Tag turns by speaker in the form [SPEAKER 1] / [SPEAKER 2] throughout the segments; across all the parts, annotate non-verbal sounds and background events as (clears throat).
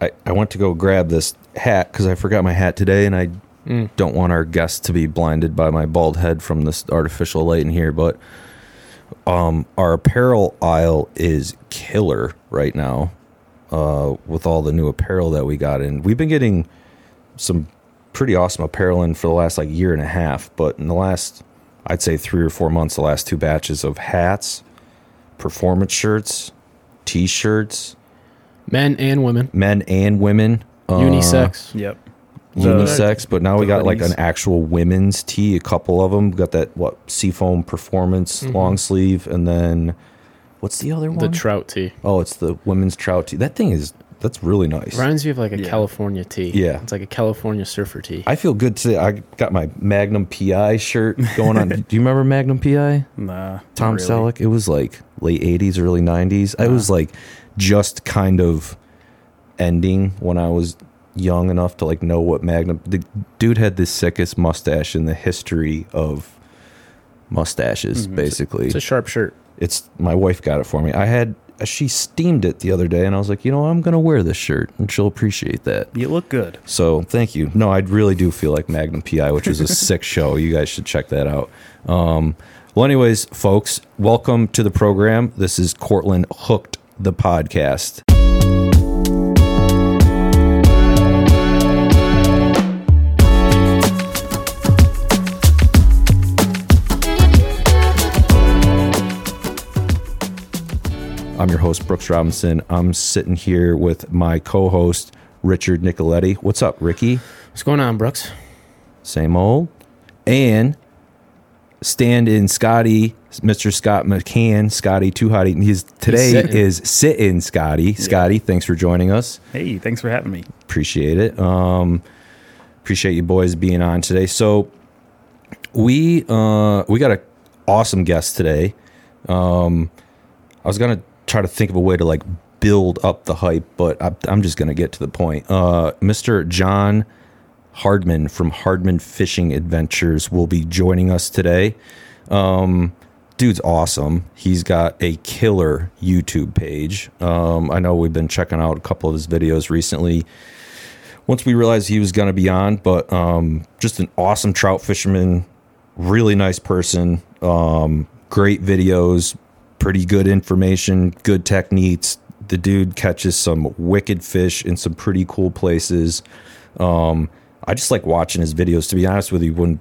[SPEAKER 1] I, I went to go grab this hat because I forgot my hat today, and I
[SPEAKER 2] Mm.
[SPEAKER 1] don't want our guests to be blinded by my bald head from this artificial light in here. But um, our apparel aisle is killer right now uh, with all the new apparel that we got in. We've been getting some pretty awesome apparel in for the last like year and a half, but in the last, I'd say three or four months, the last two batches of hats, performance shirts, t-shirts,
[SPEAKER 2] Men and women,
[SPEAKER 1] men and women, uh,
[SPEAKER 2] unisex.
[SPEAKER 3] Yep.
[SPEAKER 1] unisex. But now we
[SPEAKER 3] the
[SPEAKER 1] got like an actual women's tee, a couple of them. We got that what seafoam performance
[SPEAKER 2] Mhm.
[SPEAKER 1] long sleeve, and then what's the other one?
[SPEAKER 2] The trout tee
[SPEAKER 1] oh, it's the women's trout tee. That thing is that's really nice.
[SPEAKER 2] reminds me of like a
[SPEAKER 3] Yeah.
[SPEAKER 2] California tee.
[SPEAKER 1] Yeah.
[SPEAKER 2] it's like a California surfer tee.
[SPEAKER 1] I feel good today. I got my Magnum PI shirt (laughs) going on. Do you remember Magnum PI?
[SPEAKER 3] Nah.
[SPEAKER 1] Tom
[SPEAKER 3] not really.
[SPEAKER 1] Selleck. It was like late '80s, early '90s. I was like just kind of ending when I was young enough to like know what Magnum. The dude had the sickest mustache in the history of mustaches.
[SPEAKER 3] Mhm.
[SPEAKER 1] Basically,
[SPEAKER 2] it's a sharp shirt.
[SPEAKER 1] it's my wife got it for me. I had she steamed it the other day, and I was like, you know, I'm gonna wear this shirt, and she'll appreciate that.
[SPEAKER 3] You look good.
[SPEAKER 1] So thank you. No, I really do feel like Magnum PI, which is a (laughs) sick show. You guys should check that out. Um, well, anyways, folks, welcome to the program. This is Cortland Hooked, the podcast. I'm your host, Brooks Robinson. I'm sitting here with my co host, Richard Nicoletti. What's up, Ricky?
[SPEAKER 2] What's going on, Brooks?
[SPEAKER 1] Same old. And stand in Scotty, Mr. Scott McCann, Scotty Too Hotty. He's today
[SPEAKER 2] sitting.
[SPEAKER 1] is sit in Scotty. Scotty, thanks for joining us.
[SPEAKER 3] Hey, thanks for having me.
[SPEAKER 1] Appreciate it. Um, appreciate you boys being on today. So we uh, we got an awesome guest today. Um, I was gonna try to think of a way to like build up the hype, but I, I'm just gonna get to the point. Uh, Mr. Jon Hardman from Hardman Fishing Adventures will be joining us today. Um, dude's awesome. He's got a killer YouTube page. Um, I know we've been checking out a couple of his videos recently. Once we realized he was going to be on, but um, just an awesome trout fisherman, really nice person, um, great videos, pretty good information, good techniques. The dude catches some wicked fish in some pretty cool places. Um, I just like watching his videos. To be honest with you, when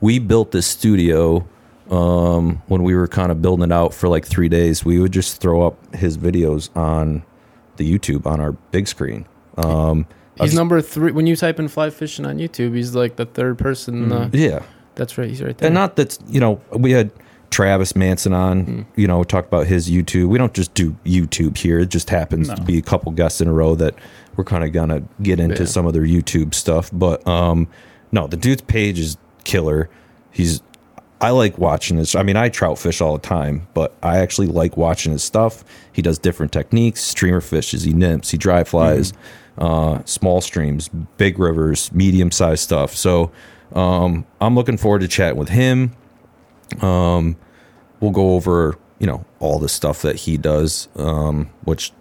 [SPEAKER 1] we built this studio, um, when we were kind of building it out for like three days, we would just throw up his videos on the YouTube on our big screen. Um,
[SPEAKER 2] He's
[SPEAKER 1] was-
[SPEAKER 2] number three. When you type in fly fishing on YouTube, he's like the third person. Uh,
[SPEAKER 1] yeah,
[SPEAKER 2] that's right. He's right there.
[SPEAKER 1] and not that you know we had Travis Manson on. You know, talk about his YouTube. We don't just do YouTube here. It just happens to be a couple guests in a row that we're kind of gonna get into
[SPEAKER 2] Yeah.
[SPEAKER 1] some of their YouTube stuff. But um, no, the dude's page is killer. He's I like watching this. I mean, I trout fish all the time, but I actually like watching his stuff. He does different techniques, streamer fishes, he nymphs, he dry flies, uh, small streams, big rivers, medium sized stuff. So um, I'm looking forward to chatting with him. Um, we'll go over, you know, all the stuff that he does, um, which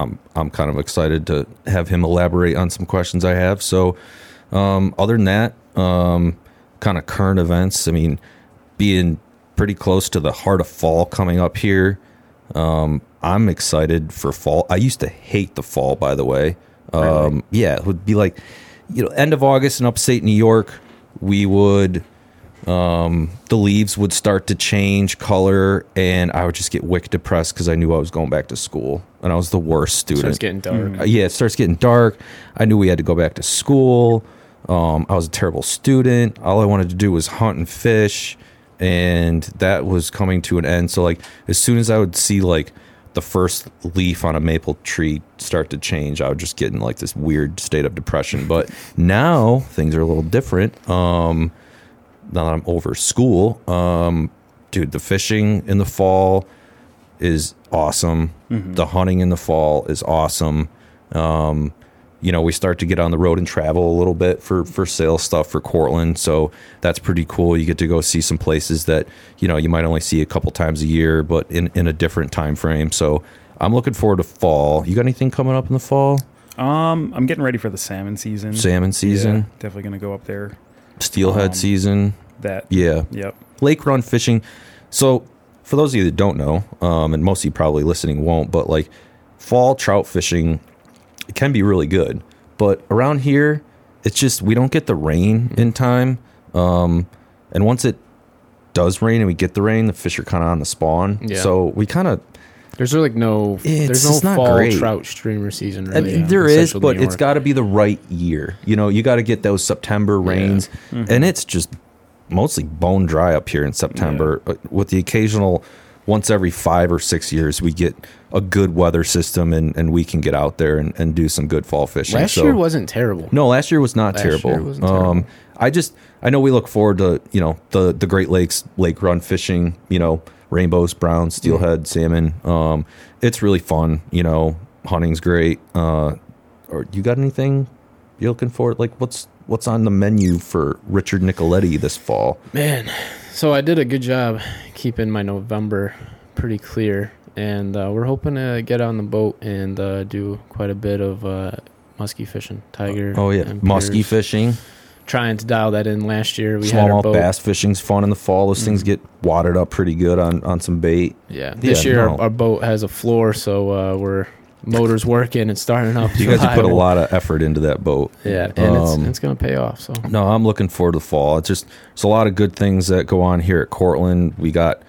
[SPEAKER 1] I'm I'm kind of excited to have him elaborate on some questions I have. So, um, other than that, um, kind of current events. I mean, being pretty close to the heart of fall coming up here. Um, I'm excited for fall. I used to hate the fall, by the way. Um, Yeah, it would be like, you know, end of August in upstate New York, we would, um, the leaves would start to change color, and I would just get wicked depressed because I knew I was going back to school, and I was the worst student.
[SPEAKER 2] starts getting dark.
[SPEAKER 1] Uh, yeah, it starts getting dark. I knew we had to go back to school. Um, I was a terrible student. All I wanted to do was hunt and fish, and that was coming to an end. So, like, as soon as I would see like the first leaf on a maple tree start to change, I would just get in like this weird state of depression. But now things are a little different. Um, now that I'm over school, um, dude, the fishing in the fall is awesome. The hunting in the fall is awesome. Um, you know, we start to get on the road and travel a little bit for for sales stuff for Cortland, so that's pretty cool. You get to go see some places that you know you might only see a couple times a year, but in in a different time frame. So I'm looking forward to fall. You got anything coming up in the fall?
[SPEAKER 3] Um, I'm getting ready for the salmon season.
[SPEAKER 1] Salmon season,
[SPEAKER 3] Yeah, definitely gonna go up there.
[SPEAKER 1] Steelhead
[SPEAKER 3] Um,
[SPEAKER 1] season.
[SPEAKER 3] That.
[SPEAKER 1] Yeah,
[SPEAKER 3] Yep.
[SPEAKER 1] lake run fishing. So, for those of you that don't know, um, and most of you probably listening won't, but like fall trout fishing, it can be really good. But around here, it's just we don't get the rain in time. Um, and once it does rain and we get the rain, the fish are kind of on the spawn.
[SPEAKER 2] Yeah.
[SPEAKER 1] So we kind of
[SPEAKER 2] There's like no
[SPEAKER 1] It's
[SPEAKER 2] there's no fall
[SPEAKER 1] great.
[SPEAKER 2] trout streamer season really.
[SPEAKER 1] there
[SPEAKER 2] in
[SPEAKER 1] is, but it's got to be the right year. You know, you got to get those September rains, and it's just mostly bone dry up here in September. Uh, With the occasional, once every five or six years, we get a good weather system, and, and we can get out there and, and do some good fall fishing.
[SPEAKER 2] Last
[SPEAKER 1] So-
[SPEAKER 2] year wasn't terrible.
[SPEAKER 1] no, last year was not
[SPEAKER 2] Last
[SPEAKER 1] terrible.
[SPEAKER 2] year wasn't
[SPEAKER 1] Um,
[SPEAKER 2] terrible.
[SPEAKER 1] I just I know we look forward to you know the the Great Lakes lake run fishing. You know rainbows, browns, steelhead, salmon. Um, it's really fun. You know hunting's great. Uh, or you got anything you're looking for? Like what's what's on the menu for Richard Nicoletti this fall?
[SPEAKER 2] Man, so I did a good job keeping my November pretty clear, and uh, we're hoping to get on the boat and uh, do quite a bit of uh, muskie fishing, tiger.
[SPEAKER 1] Oh yeah, musky fishing,
[SPEAKER 2] Trying to dial that in last year. We had
[SPEAKER 1] smallmouth bass fishing's fun in the fall. Those things
[SPEAKER 2] Mhm.
[SPEAKER 1] get wadded up pretty good on on some bait.
[SPEAKER 2] Yeah, this
[SPEAKER 1] Yeah,
[SPEAKER 2] year
[SPEAKER 1] no.
[SPEAKER 2] our, our boat has a floor, so uh, we're motors working and starting up.
[SPEAKER 1] You guys have put a (laughs) lot of effort into that boat.
[SPEAKER 2] Yeah, and
[SPEAKER 1] Um,
[SPEAKER 2] it's it's gonna pay off. So
[SPEAKER 1] No, I'm looking forward to the fall. It's just there's a lot of good things that go on here at Cortland. We got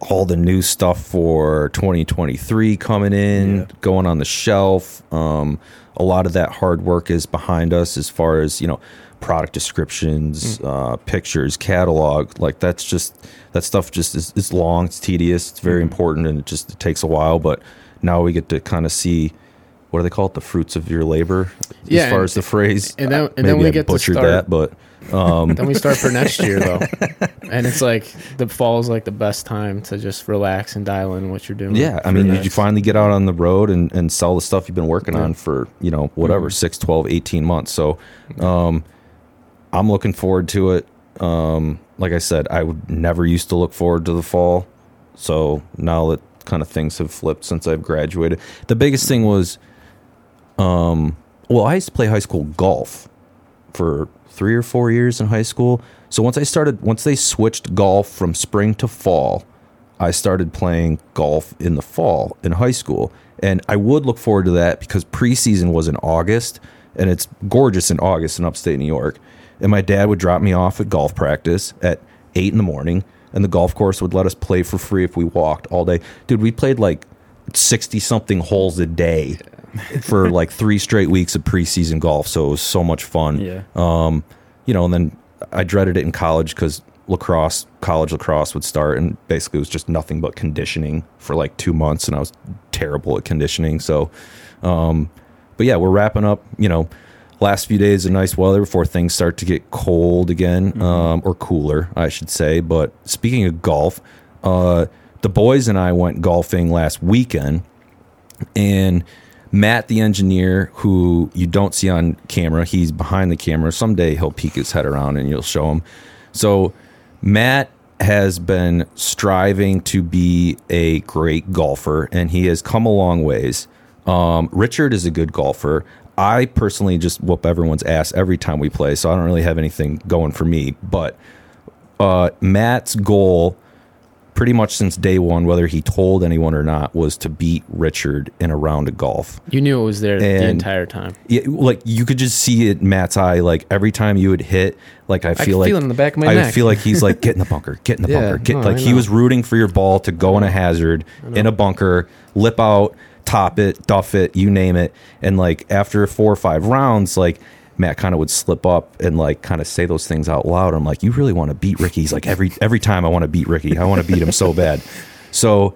[SPEAKER 1] all the new stuff for 2023 coming in,
[SPEAKER 3] Yeah.
[SPEAKER 1] going on the shelf. Um, a lot of that hard work is behind us as far as, you know, product descriptions, uh, pictures, catalog. Like that's just that stuff just is it's long, it's tedious, it's very important and it just it takes a while, but now we get to kind of see what do they call it? The fruits of your labor,
[SPEAKER 2] Yeah,
[SPEAKER 1] as far
[SPEAKER 2] and-
[SPEAKER 1] as the phrase.
[SPEAKER 2] and then- and then we
[SPEAKER 1] I
[SPEAKER 2] get to
[SPEAKER 1] butchered
[SPEAKER 2] start-
[SPEAKER 1] that, but um,
[SPEAKER 2] then we start for next year though, (laughs) and it's like the fall is like the best time to just relax and dial in what you're doing.
[SPEAKER 1] yeah, I mean, did you finally get out on the road and, and sell the stuff you've been working
[SPEAKER 2] Yeah.
[SPEAKER 1] on for, you know, whatever,
[SPEAKER 2] Mhm.
[SPEAKER 1] six, twelve, eighteen 6, 12, 18 months. So um, I'm looking forward to it. Um, like I said, I would never used to look forward to the fall. So now that kind of things have flipped since I've graduated, the biggest thing was, um, well, I used to play high school golf for three or four years in high school. So once I started, once they switched golf from spring to fall, I started playing golf in the fall in high school. And I would look forward to that because preseason was in August and it's gorgeous in August in upstate New York. And my dad would drop me off at golf practice at eight in the morning and the golf course would let us play for free if we walked all day. Dude, we played like 60 something holes a day for like three straight weeks of preseason golf. So it was so much fun
[SPEAKER 3] Yeah.
[SPEAKER 1] um, you know, and then I dreaded it in college because lacrosse, college lacrosse would start, and basically it was just nothing but conditioning for like two months, and I was terrible at conditioning. So, um, but yeah, we're wrapping up. You know, last few days of nice weather before things start to get cold again, um, or cooler, I should say. But speaking of golf, uh, the boys and I went golfing last weekend, and Matt, the engineer, who you don't see on camera, he's behind the camera. Someday he'll peek his head around and you'll show him. So, Matt has been striving to be a great golfer, and he has come a long ways. Um, Richard is a good golfer. I personally just whoop everyone's ass every time we play, so I don't really have anything going for me. But uh, Matt's goal pretty much since day one, whether he told anyone or not, was to beat Richard in a round of golf.
[SPEAKER 2] you knew it was there the entire time.
[SPEAKER 1] Yeah, like you could just see it in Matt's eye. Like every time you would hit, like I
[SPEAKER 2] I
[SPEAKER 1] feel
[SPEAKER 2] can
[SPEAKER 1] like
[SPEAKER 2] feel in the back of my
[SPEAKER 1] I
[SPEAKER 2] neck.
[SPEAKER 1] feel like he's like (laughs) get in the bunker, get in the
[SPEAKER 2] Yeah,
[SPEAKER 1] bunker, get
[SPEAKER 2] no,
[SPEAKER 1] like he was rooting for your ball to go in a hazard in a bunker, lip out, top it, duff it, you name it. And like after four or five rounds, like Matt kind of would slip up and like kind of say those things out loud. I'm like, you really want to beat Ricky? He's like every every time I want to beat Ricky, I want to beat him so bad. So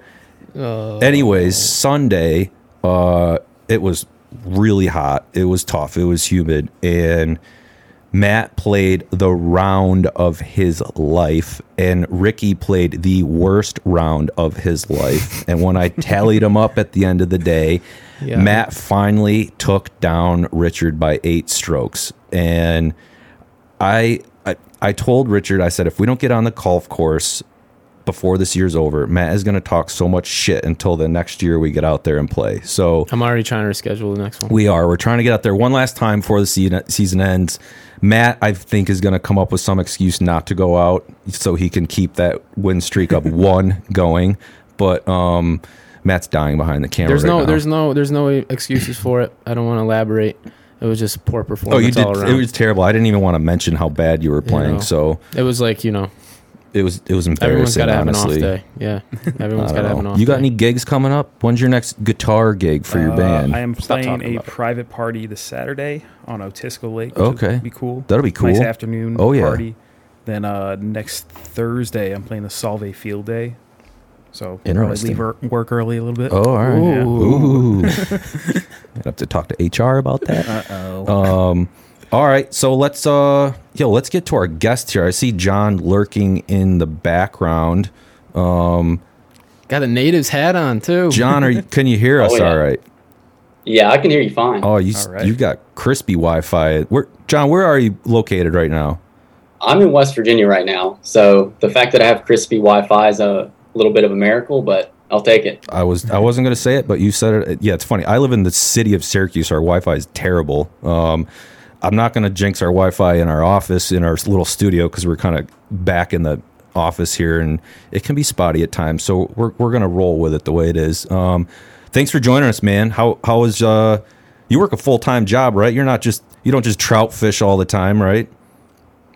[SPEAKER 2] Uh,
[SPEAKER 1] anyways, Sunday, uh, it was really hot. It was tough. It was humid, and Matt played the round of his life, and Ricky played the worst round of his life. and when I tallied them up at the end of the day,
[SPEAKER 2] Yeah.
[SPEAKER 1] Matt finally took down Richard by eight strokes, and I, I I told Richard, I said, if we don't get on the golf course before this year's over, Matt is going to talk so much shit until the next year we get out there and play. So
[SPEAKER 2] I'm already trying to reschedule the next one.
[SPEAKER 1] we are. We're trying to get out there one last time before the season season ends. Matt, I think, is going to come up with some excuse not to go out so he can keep that win streak of (laughs) one going. But um, Matt's dying behind the camera.
[SPEAKER 2] there's
[SPEAKER 1] right
[SPEAKER 2] no,
[SPEAKER 1] now.
[SPEAKER 2] there's no, there's no excuses for it. I don't want to elaborate. It was just poor performance.
[SPEAKER 1] Oh, you did. It was terrible. I didn't even want to mention how bad you were playing.
[SPEAKER 2] know.
[SPEAKER 1] So
[SPEAKER 2] It was like you know,
[SPEAKER 1] it was it was
[SPEAKER 2] everyone's
[SPEAKER 1] embarrassing.
[SPEAKER 2] got to have
[SPEAKER 1] honestly,
[SPEAKER 2] an off day. Yeah, (laughs) everyone's
[SPEAKER 1] I
[SPEAKER 2] got to
[SPEAKER 1] don't
[SPEAKER 2] have an
[SPEAKER 1] know.
[SPEAKER 2] off.
[SPEAKER 1] You got
[SPEAKER 2] day.
[SPEAKER 1] any gigs coming up? When's your next guitar gig for your
[SPEAKER 3] Uh,
[SPEAKER 1] band?
[SPEAKER 3] I am
[SPEAKER 2] Stop
[SPEAKER 3] playing
[SPEAKER 2] talking
[SPEAKER 3] a
[SPEAKER 2] about it.
[SPEAKER 3] private party this Saturday on Otisco Lake. Which
[SPEAKER 1] Okay.
[SPEAKER 3] would be cool.
[SPEAKER 1] That'll be cool.
[SPEAKER 3] Nice afternoon
[SPEAKER 1] Oh, yeah.
[SPEAKER 3] party. Then uh, next Thursday, I'm playing the Solve Field Day. So probably
[SPEAKER 1] Interesting.
[SPEAKER 3] leave wor- work early a little bit.
[SPEAKER 1] oh, all right.
[SPEAKER 2] Ooh.
[SPEAKER 1] Ooh. (laughs) I'd have to talk to HR about that.
[SPEAKER 3] Uh oh.
[SPEAKER 1] Um, all right, so let's uh, yo, let's get to our guest here. I see Jon lurking in the background. Um,
[SPEAKER 2] got a native's hat on too.
[SPEAKER 1] Jon, are you, (laughs) can you hear us?
[SPEAKER 4] Oh, yeah.
[SPEAKER 1] All right.
[SPEAKER 4] Yeah, I can hear you fine.
[SPEAKER 1] Oh, you s
[SPEAKER 3] All right.
[SPEAKER 1] you got crispy Wi-Fi. Where, Jon? Where are you located right now?
[SPEAKER 4] I'm in West Virginia right now, so the fact that I have crispy Wi-Fi is a little bit of a miracle, but I'll take it.
[SPEAKER 1] I was I wasn't going to say it, but you said it. Yeah, it's funny. I live in the city of Syracuse. Our Wi-Fi is terrible. Um, I'm not going to jinx our Wi-Fi in our office in our little studio because we're kind of back in the office here, and it can be spotty at times. So we're we're going to roll with it the way it is. Um, thanks for joining us, man. How how is uh you work a full time job, right? You're not just you don't just trout fish all the time, right?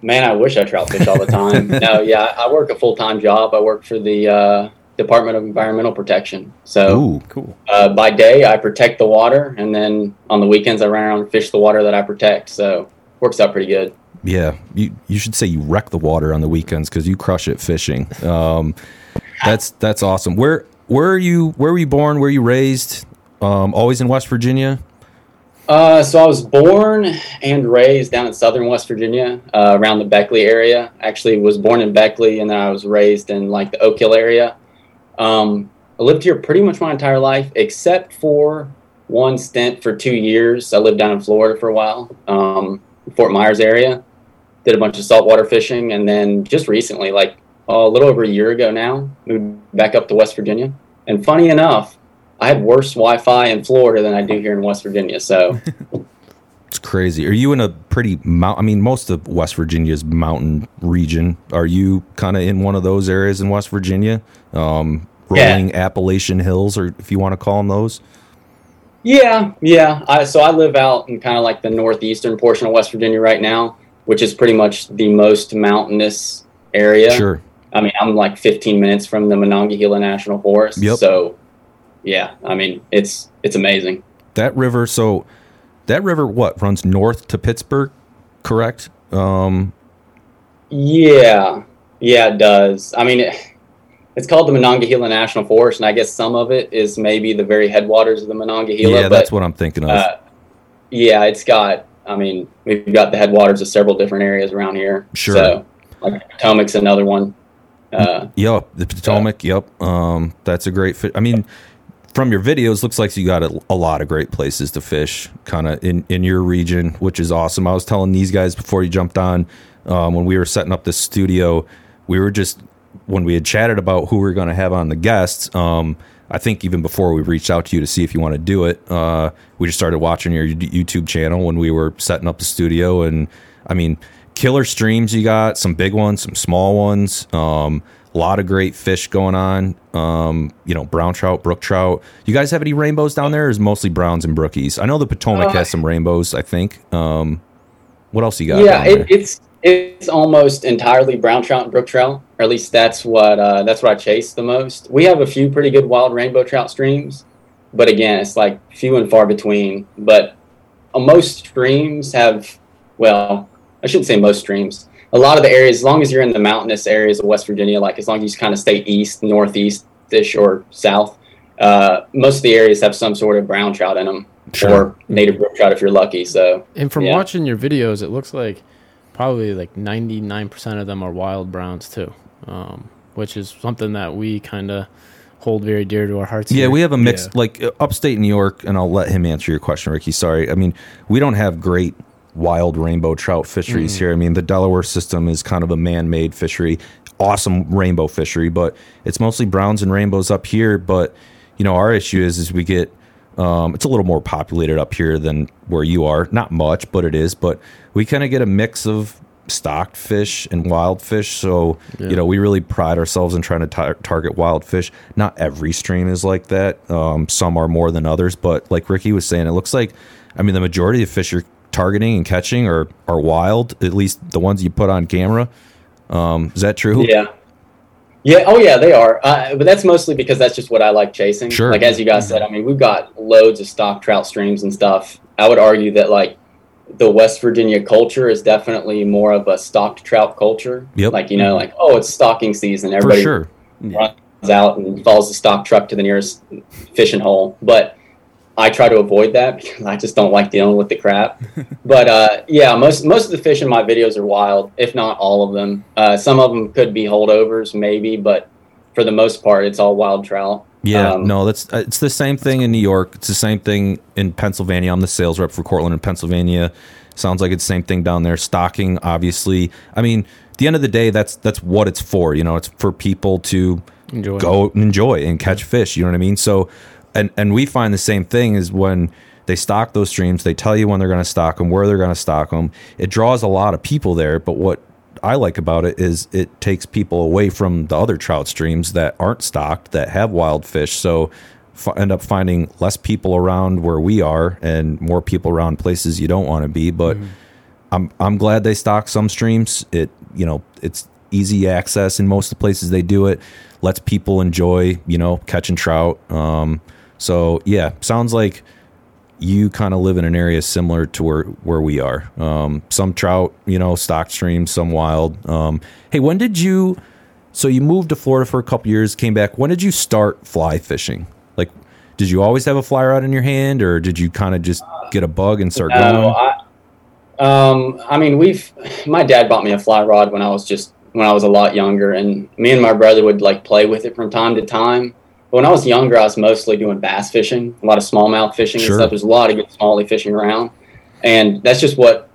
[SPEAKER 4] Man, I wish I trout fish all the time. (laughs) no, yeah, I work a full-time job. I work for the uh, Department of Environmental Protection. So
[SPEAKER 1] Ooh,
[SPEAKER 3] cool.
[SPEAKER 4] uh, by day, I protect the water, and then on the weekends, I run around and fish the water that I protect. So works out pretty good.
[SPEAKER 1] Yeah, you you should say you wreck the water on the weekends because you crush it fishing. Um, that's that's awesome. Where where are you? Where were you born? Where were you raised? Um, always in West Virginia.
[SPEAKER 4] Uh, so I was born and raised down in southern West Virginia, uh, around the Beckley area. Actually, was born in Beckley, and then I was raised in like the Oak Hill area. Um, I lived here pretty much my entire life, except for one stint for two years. I lived down in Florida for a while, um, Fort Myers area. Did a bunch of saltwater fishing, and then just recently, like a little over a year ago now, moved back up to West Virginia. And funny enough, I had worse Wi-Fi in Florida than I do here in West Virginia. So (laughs)
[SPEAKER 1] It's crazy. Are you in a pretty mount? I mean, most of West Virginia's mountain region. Are you kind of in one of those areas in West Virginia? Um,
[SPEAKER 4] Yeah.
[SPEAKER 1] rolling Appalachian hills, or if you want to call them those.
[SPEAKER 4] yeah, yeah. I, so I live out in kind of like the northeastern portion of West Virginia right now, which is pretty much the most mountainous area.
[SPEAKER 1] Sure.
[SPEAKER 4] I mean, I'm like 15 minutes from the Monongahela National Forest.
[SPEAKER 1] Yep.
[SPEAKER 4] So, yeah, I mean, it's it's amazing.
[SPEAKER 1] That river. So that river, what runs north to Pittsburgh? Correct. Um,
[SPEAKER 4] Yeah, yeah, it does. I mean, it, it's called the Monongahela National Forest, and I guess some of it is maybe the very headwaters of the Monongahela.
[SPEAKER 1] yeah,
[SPEAKER 4] but,
[SPEAKER 1] that's what I'm thinking of.
[SPEAKER 4] Uh, yeah, it's got. I mean, we've got the headwaters of several different areas around here.
[SPEAKER 1] Sure.
[SPEAKER 4] So, like Potomac's another one. Uh,
[SPEAKER 1] Yep, the Potomac. Yep, um, that's a great fit. I mean, from your videos, looks like you got a, a lot of great places to fish, kind of in in your region, which is awesome. I was telling these guys before you jumped on um, when we were setting up the studio, we were just when we had chatted about who we are going to have on the guests. Um, I think even before we reached out to you to see if you want to do it, uh, we just started watching your YouTube channel when we were setting up the studio, and I mean, killer streams you got, some big ones, some small ones. Um, a lot of great fish going on. Um, you know, brown trout, brook trout. You guys have any rainbows down there? Or is mostly browns and brookies? I know the Potomac
[SPEAKER 4] Uh,
[SPEAKER 1] has some rainbows. I think. Um, what else you got?
[SPEAKER 4] yeah, it, it's it's almost entirely brown trout and brook trout, or at least that's what uh, that's what I chase the most. We have a few pretty good wild rainbow trout streams, but again, it's like few and far between. But uh, most streams have, well, I shouldn't say most streams. A lot of the areas, as long as you're in the mountainous areas of West Virginia, like as long as you kind of stay east, northeast-ish, or south, uh, most of the areas have some sort of brown trout in them,
[SPEAKER 1] Sure.
[SPEAKER 4] or native brook trout if you're lucky. So
[SPEAKER 2] And from
[SPEAKER 4] Yeah.
[SPEAKER 2] watching your videos, it looks like probably like 99% of them are wild browns too, um, which is something that we kind of hold very dear to our hearts.
[SPEAKER 1] Yeah,
[SPEAKER 2] here.
[SPEAKER 1] we have a mix
[SPEAKER 3] Yeah.
[SPEAKER 1] like uh, upstate New York, and I'll let him answer your question, Ricky. Sorry, I mean we don't have great wild rainbow trout fisheries here. I mean, the Delaware system is kind of a man-made fishery, awesome rainbow fishery, but it's mostly browns and rainbows up here. But you know, our issue is is we get um, it's a little more populated up here than where you are. Not much, but it is. But we kind of get a mix of stocked fish and wild fish. So,
[SPEAKER 2] Yeah.
[SPEAKER 1] you know, we really pride ourselves in trying to tar- target wild fish. Not every stream is like that. Um, some are more than others. But like Ricky was saying, it looks like, I mean, the majority of fish you're targeting and catching are, are wild, at least the ones you put on camera. Um, is that true?
[SPEAKER 4] Yeah. Yeah. Oh, yeah, they are. Uh, but that's mostly because that's just what I like chasing.
[SPEAKER 1] Sure.
[SPEAKER 4] Like as you guys said, I mean, we've got loads of stock trout streams and stuff. I would argue that like the West Virginia culture is definitely more of a stocked trout culture.
[SPEAKER 1] Yep.
[SPEAKER 4] Like you know, like oh, it's stocking season.
[SPEAKER 1] For
[SPEAKER 4] Everybody
[SPEAKER 1] sure.
[SPEAKER 4] runs out and follows the stock truck to the nearest fishing hole. But I try to avoid that because I just don't like dealing with the crap. (laughs) but uh, yeah, most most of the fish in my videos are wild, if not all of them. Uh, some of them could be holdovers, maybe, but for the most part, it's all wild trout.
[SPEAKER 1] Yeah,
[SPEAKER 4] Um,
[SPEAKER 1] no, that's uh, it's the same thing in New York. It's the same thing in Pennsylvania. I'm the sales rep for Cortland in Pennsylvania. Sounds like it's the same thing down there. Stocking, obviously. I mean, at the end of the day, that's that's what it's for. You know, it's for people to
[SPEAKER 2] Enjoy.
[SPEAKER 1] go and enjoy and catch fish. You know what I mean? So, and and we find the same thing is when they stock those streams. They tell you when they're going to stock them, where they're going to stock them. It draws a lot of people there. But what I like about it is it takes people away from the other trout streams that aren't stocked that have wild fish. So f- end up finding less people around where we are and more people around places you don't want to be. But I'm I'm glad they stock some streams. It you know it's easy access in most of the places they do it. Lets people enjoy you know catching trout. Um, so yeah, sounds like you kind of live in an area similar to where where we are. Um, some trout, you know, stock streams, some wild. Um, hey, when did you? So you moved to Florida for a couple years, came back. When did you start fly fishing? Like, did you always have a fly rod in your hand, or did you kind of just get a bug and start
[SPEAKER 4] No,
[SPEAKER 1] going?
[SPEAKER 4] I, um, I mean, we've. My dad bought me a fly rod when I was just when I was a lot younger, and me and my brother would like play with it from time to time. When I was younger, I was mostly doing bass fishing, a lot of smallmouth fishing
[SPEAKER 1] Sure.
[SPEAKER 4] and stuff. There's a lot of good smallie fishing around, and that's just what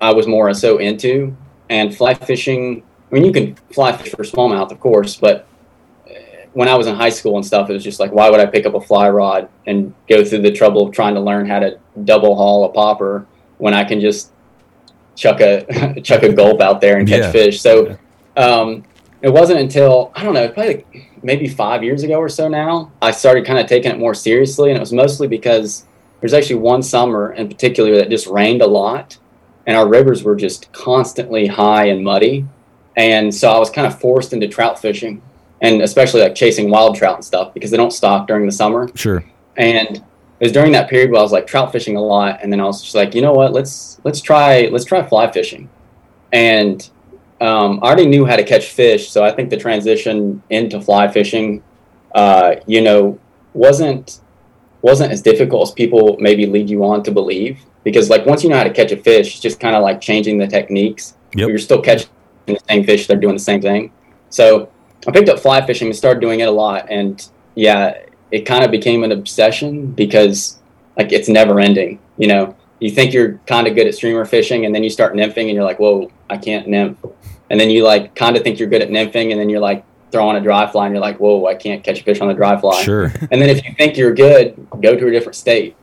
[SPEAKER 4] I was more so into. And fly fishing. I mean, you can fly fish for smallmouth, of course, but uh, when I was in high school and stuff, it was just like, why would I pick up a fly rod and go through the trouble of trying to learn how to double haul a popper when I can just chuck a (laughs) chuck a gulp out there and catch
[SPEAKER 1] Yeah.
[SPEAKER 4] fish? So um, it wasn't until I don't know, probably like maybe five years ago or so now, I started kind of taking it more seriously, and it was mostly because there's actually one summer in particular that just rained a lot, and our rivers were just constantly high and muddy, and so I was kind of forced into trout fishing, and especially like chasing wild trout and stuff because they don't stock during the summer.
[SPEAKER 1] Sure.
[SPEAKER 4] And it was during that period where I was like trout fishing a lot, and then I was just like, you know what, let's let's try let's try fly fishing, and um, I already knew how to catch fish, so I think the transition into fly fishing, uh, you know, wasn't wasn't as difficult as people maybe lead you on to believe. Because like once you know how to catch a fish, it's just kind of like changing the techniques.
[SPEAKER 1] Yep.
[SPEAKER 4] You're still catching the same fish; they're doing the same thing. So I picked up fly fishing and started doing it a lot, and yeah, it kind of became an obsession because like it's never ending. You know, you think you're kind of good at streamer fishing, and then you start nymphing, and you're like, whoa, I can't nymph. And then you like kind of think you're good at nymphing, and then you're like throwing a dry fly, and you're like, whoa, I can't catch a fish on the dry fly.
[SPEAKER 1] Sure.
[SPEAKER 4] And then if you think you're good, go to a different state.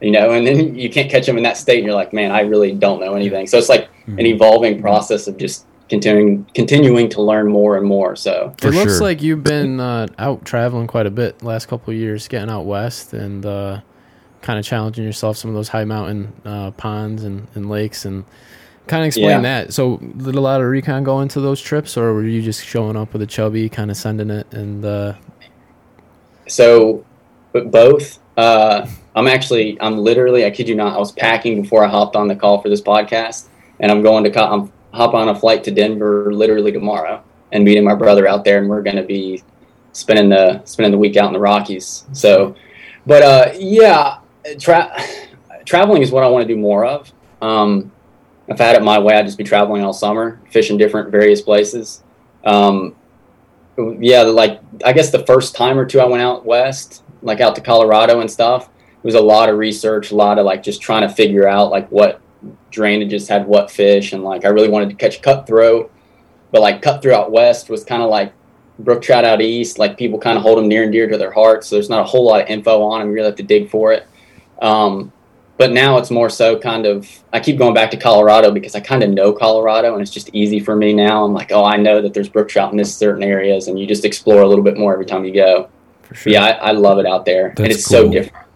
[SPEAKER 4] You know, and then you can't catch them in that state, and you're like, man, I really don't know anything. So it's like an evolving process of just continuing continuing to learn more and more. So
[SPEAKER 1] For
[SPEAKER 2] it looks
[SPEAKER 1] sure.
[SPEAKER 2] like you've been uh, out traveling quite a bit the last couple of years, getting out west and uh, kind of challenging yourself some of those high mountain uh, ponds and, and lakes and kind of explain
[SPEAKER 4] Yeah.
[SPEAKER 2] that. So did a lot of recon go into those trips, or were you just showing up with a chubby, kind of sending it? And uh,
[SPEAKER 4] So, but both. Uh, I'm actually, I'm literally, I kid you not, I was packing before I hopped on the call for this podcast, and I'm going to, co- I'm hop on a flight to Denver literally tomorrow, and meeting my brother out there, and we're going to be spending the spending the week out in the Rockies. So, but uh, yeah, tra- traveling is what I want to do more of. Um, if I had it my way, I'd just be traveling all summer, fishing different various places. Um, yeah, like I guess the first time or two I went out west, like out to Colorado and stuff, it was a lot of research, a lot of like just trying to figure out like what drainages had what fish, and like I really wanted to catch cutthroat, but like cutthroat out west was kind of like brook trout out east. Like people kind of hold them near and dear to their hearts. So there's not a whole lot of info on them. You really have to dig for it. Um, but now it's more so kind of I keep going back to Colorado because I kind of know Colorado and it's just easy for me now. I'm like, oh, I know that there's brook trout in this certain areas, and you just explore a little bit more every time you go.
[SPEAKER 2] For sure.
[SPEAKER 4] Yeah, I, I love it out there, and
[SPEAKER 1] That's
[SPEAKER 4] it's so different.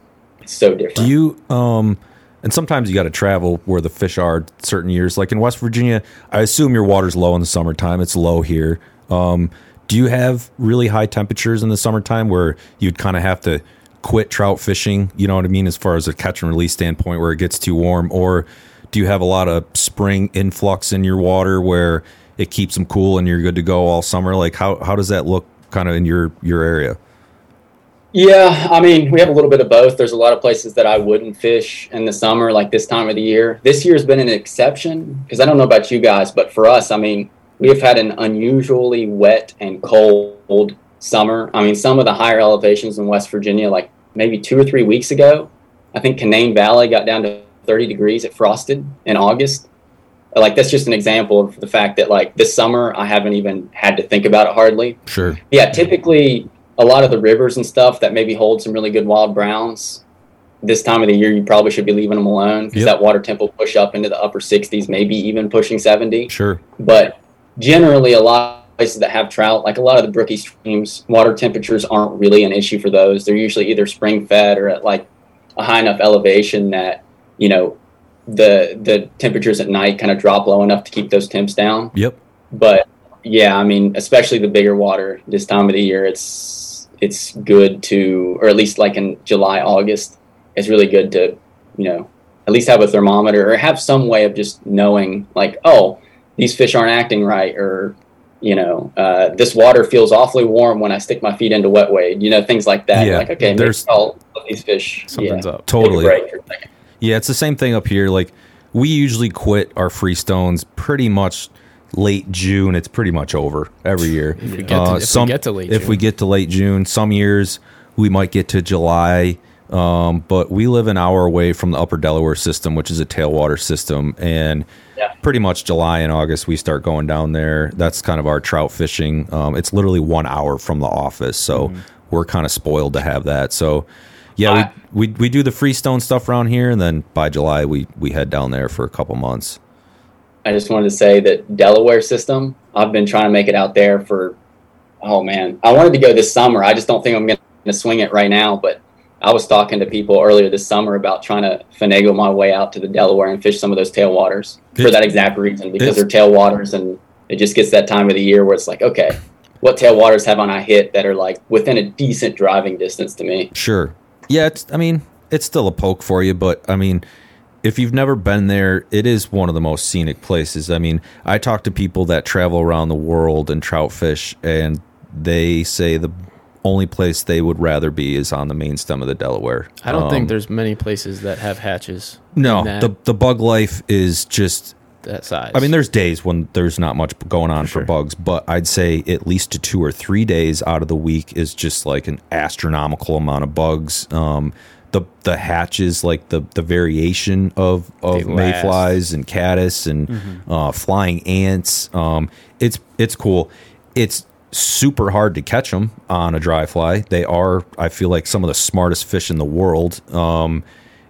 [SPEAKER 4] It's so different.
[SPEAKER 1] Do you um and sometimes you got to travel where the fish are certain years. Like in West Virginia, I assume your water's low in the summertime. It's low here. Um do you have really high temperatures in the summertime where you'd kind of have to quit trout fishing, you know what I mean, as far as a catch and release standpoint where it gets too warm or do you have a lot of spring influx in your water where it keeps them cool and you're good to go all summer? Like how how does that look kind of in your your area?
[SPEAKER 4] Yeah, I mean, we have a little bit of both. There's a lot of places that I wouldn't fish in the summer, like this time of the year. This year's been an exception because I don't know about you guys, but for us, I mean, we have had an unusually wet and cold summer. I mean, some of the higher elevations in West Virginia, like maybe two or three weeks ago, I think Canaan Valley got down to 30 degrees It frosted in August. Like that's just an example of the fact that like this summer I haven't even had to think about it hardly
[SPEAKER 1] Sure.
[SPEAKER 4] yeah, typically a lot of the rivers and stuff that maybe hold some really good wild browns. This time of the year, you probably should be leaving them alone because
[SPEAKER 1] Yep.
[SPEAKER 4] that water temp will push up into the upper 60s, maybe even pushing 70.
[SPEAKER 1] Sure.
[SPEAKER 4] But generally, a lot places that have trout, like a lot of the brookie streams, water temperatures aren't really an issue for those. They're usually either spring fed or at like a high enough elevation that you know the the temperatures at night kind of drop low enough to keep those temps down
[SPEAKER 1] Yep.
[SPEAKER 4] but yeah, I mean, especially the bigger water this time of the year, it's it's good to, or at least like in July, August, it's really good to, you know, at least have a thermometer or have some way of just knowing, like, oh, these fish aren't acting right, or you know, uh, this water feels awfully warm when I stick my feet into wet wade, you know, things like that.
[SPEAKER 1] Yeah,
[SPEAKER 4] like, okay, maybe
[SPEAKER 1] there's-
[SPEAKER 4] I'll let these fish.
[SPEAKER 2] Something's
[SPEAKER 4] yeah,
[SPEAKER 2] up.
[SPEAKER 1] Totally.
[SPEAKER 4] Take a break for a second.
[SPEAKER 1] Yeah, it's the same thing up here. Like we usually quit our freestones pretty much late June. It's pretty much over every year.
[SPEAKER 2] If we get to- if we get to late
[SPEAKER 1] if we get to late June, some years we might get to July. Um, but we live an hour away from the Upper Delaware system, which is a tailwater system, and
[SPEAKER 4] Yeah.
[SPEAKER 1] pretty much July and August we start going down there. That's kind of our trout fishing. Um, it's literally one hour from the office, so we're kind of spoiled to have that. So, yeah, we, we we do the freestone stuff around here, and then by July we we head down there for a couple months.
[SPEAKER 4] I just wanted to say that Delaware system, I've been trying to make it out there for, oh man, I wanted to go this summer. I just don't think I'm going to swing it right now. But I was talking to people earlier this summer about trying to finagle my way out to the Delaware and fish some of those tailwaters for that exact reason because they're tailwaters and it just gets that time of the year where it's like, okay, what tailwaters have on I hit that are like within a decent driving distance to me?
[SPEAKER 1] Sure. Yeah, it's I mean, it's still a poke for you, but I mean, if you've never been there, it is one of the most scenic places. I mean, I talk to people that travel around the world and trout fish and they say the only place they would rather be is on the main stem of the Delaware.
[SPEAKER 2] I don't
[SPEAKER 1] Um,
[SPEAKER 2] think there's many places that have hatches.
[SPEAKER 1] No, the the bug life is just
[SPEAKER 2] that size.
[SPEAKER 1] I mean, there's days when there's not much going on for,
[SPEAKER 2] sure.
[SPEAKER 1] bugs, but I'd say at least two or three days out of the week is just like an astronomical amount of bugs. Um, the the hatches, like the the variation of of mayflies and caddis and uh, flying ants. Um, it's it's cool. It's super hard to catch them on a dry fly. They are, I feel like, some of the smartest fish in the world. Um,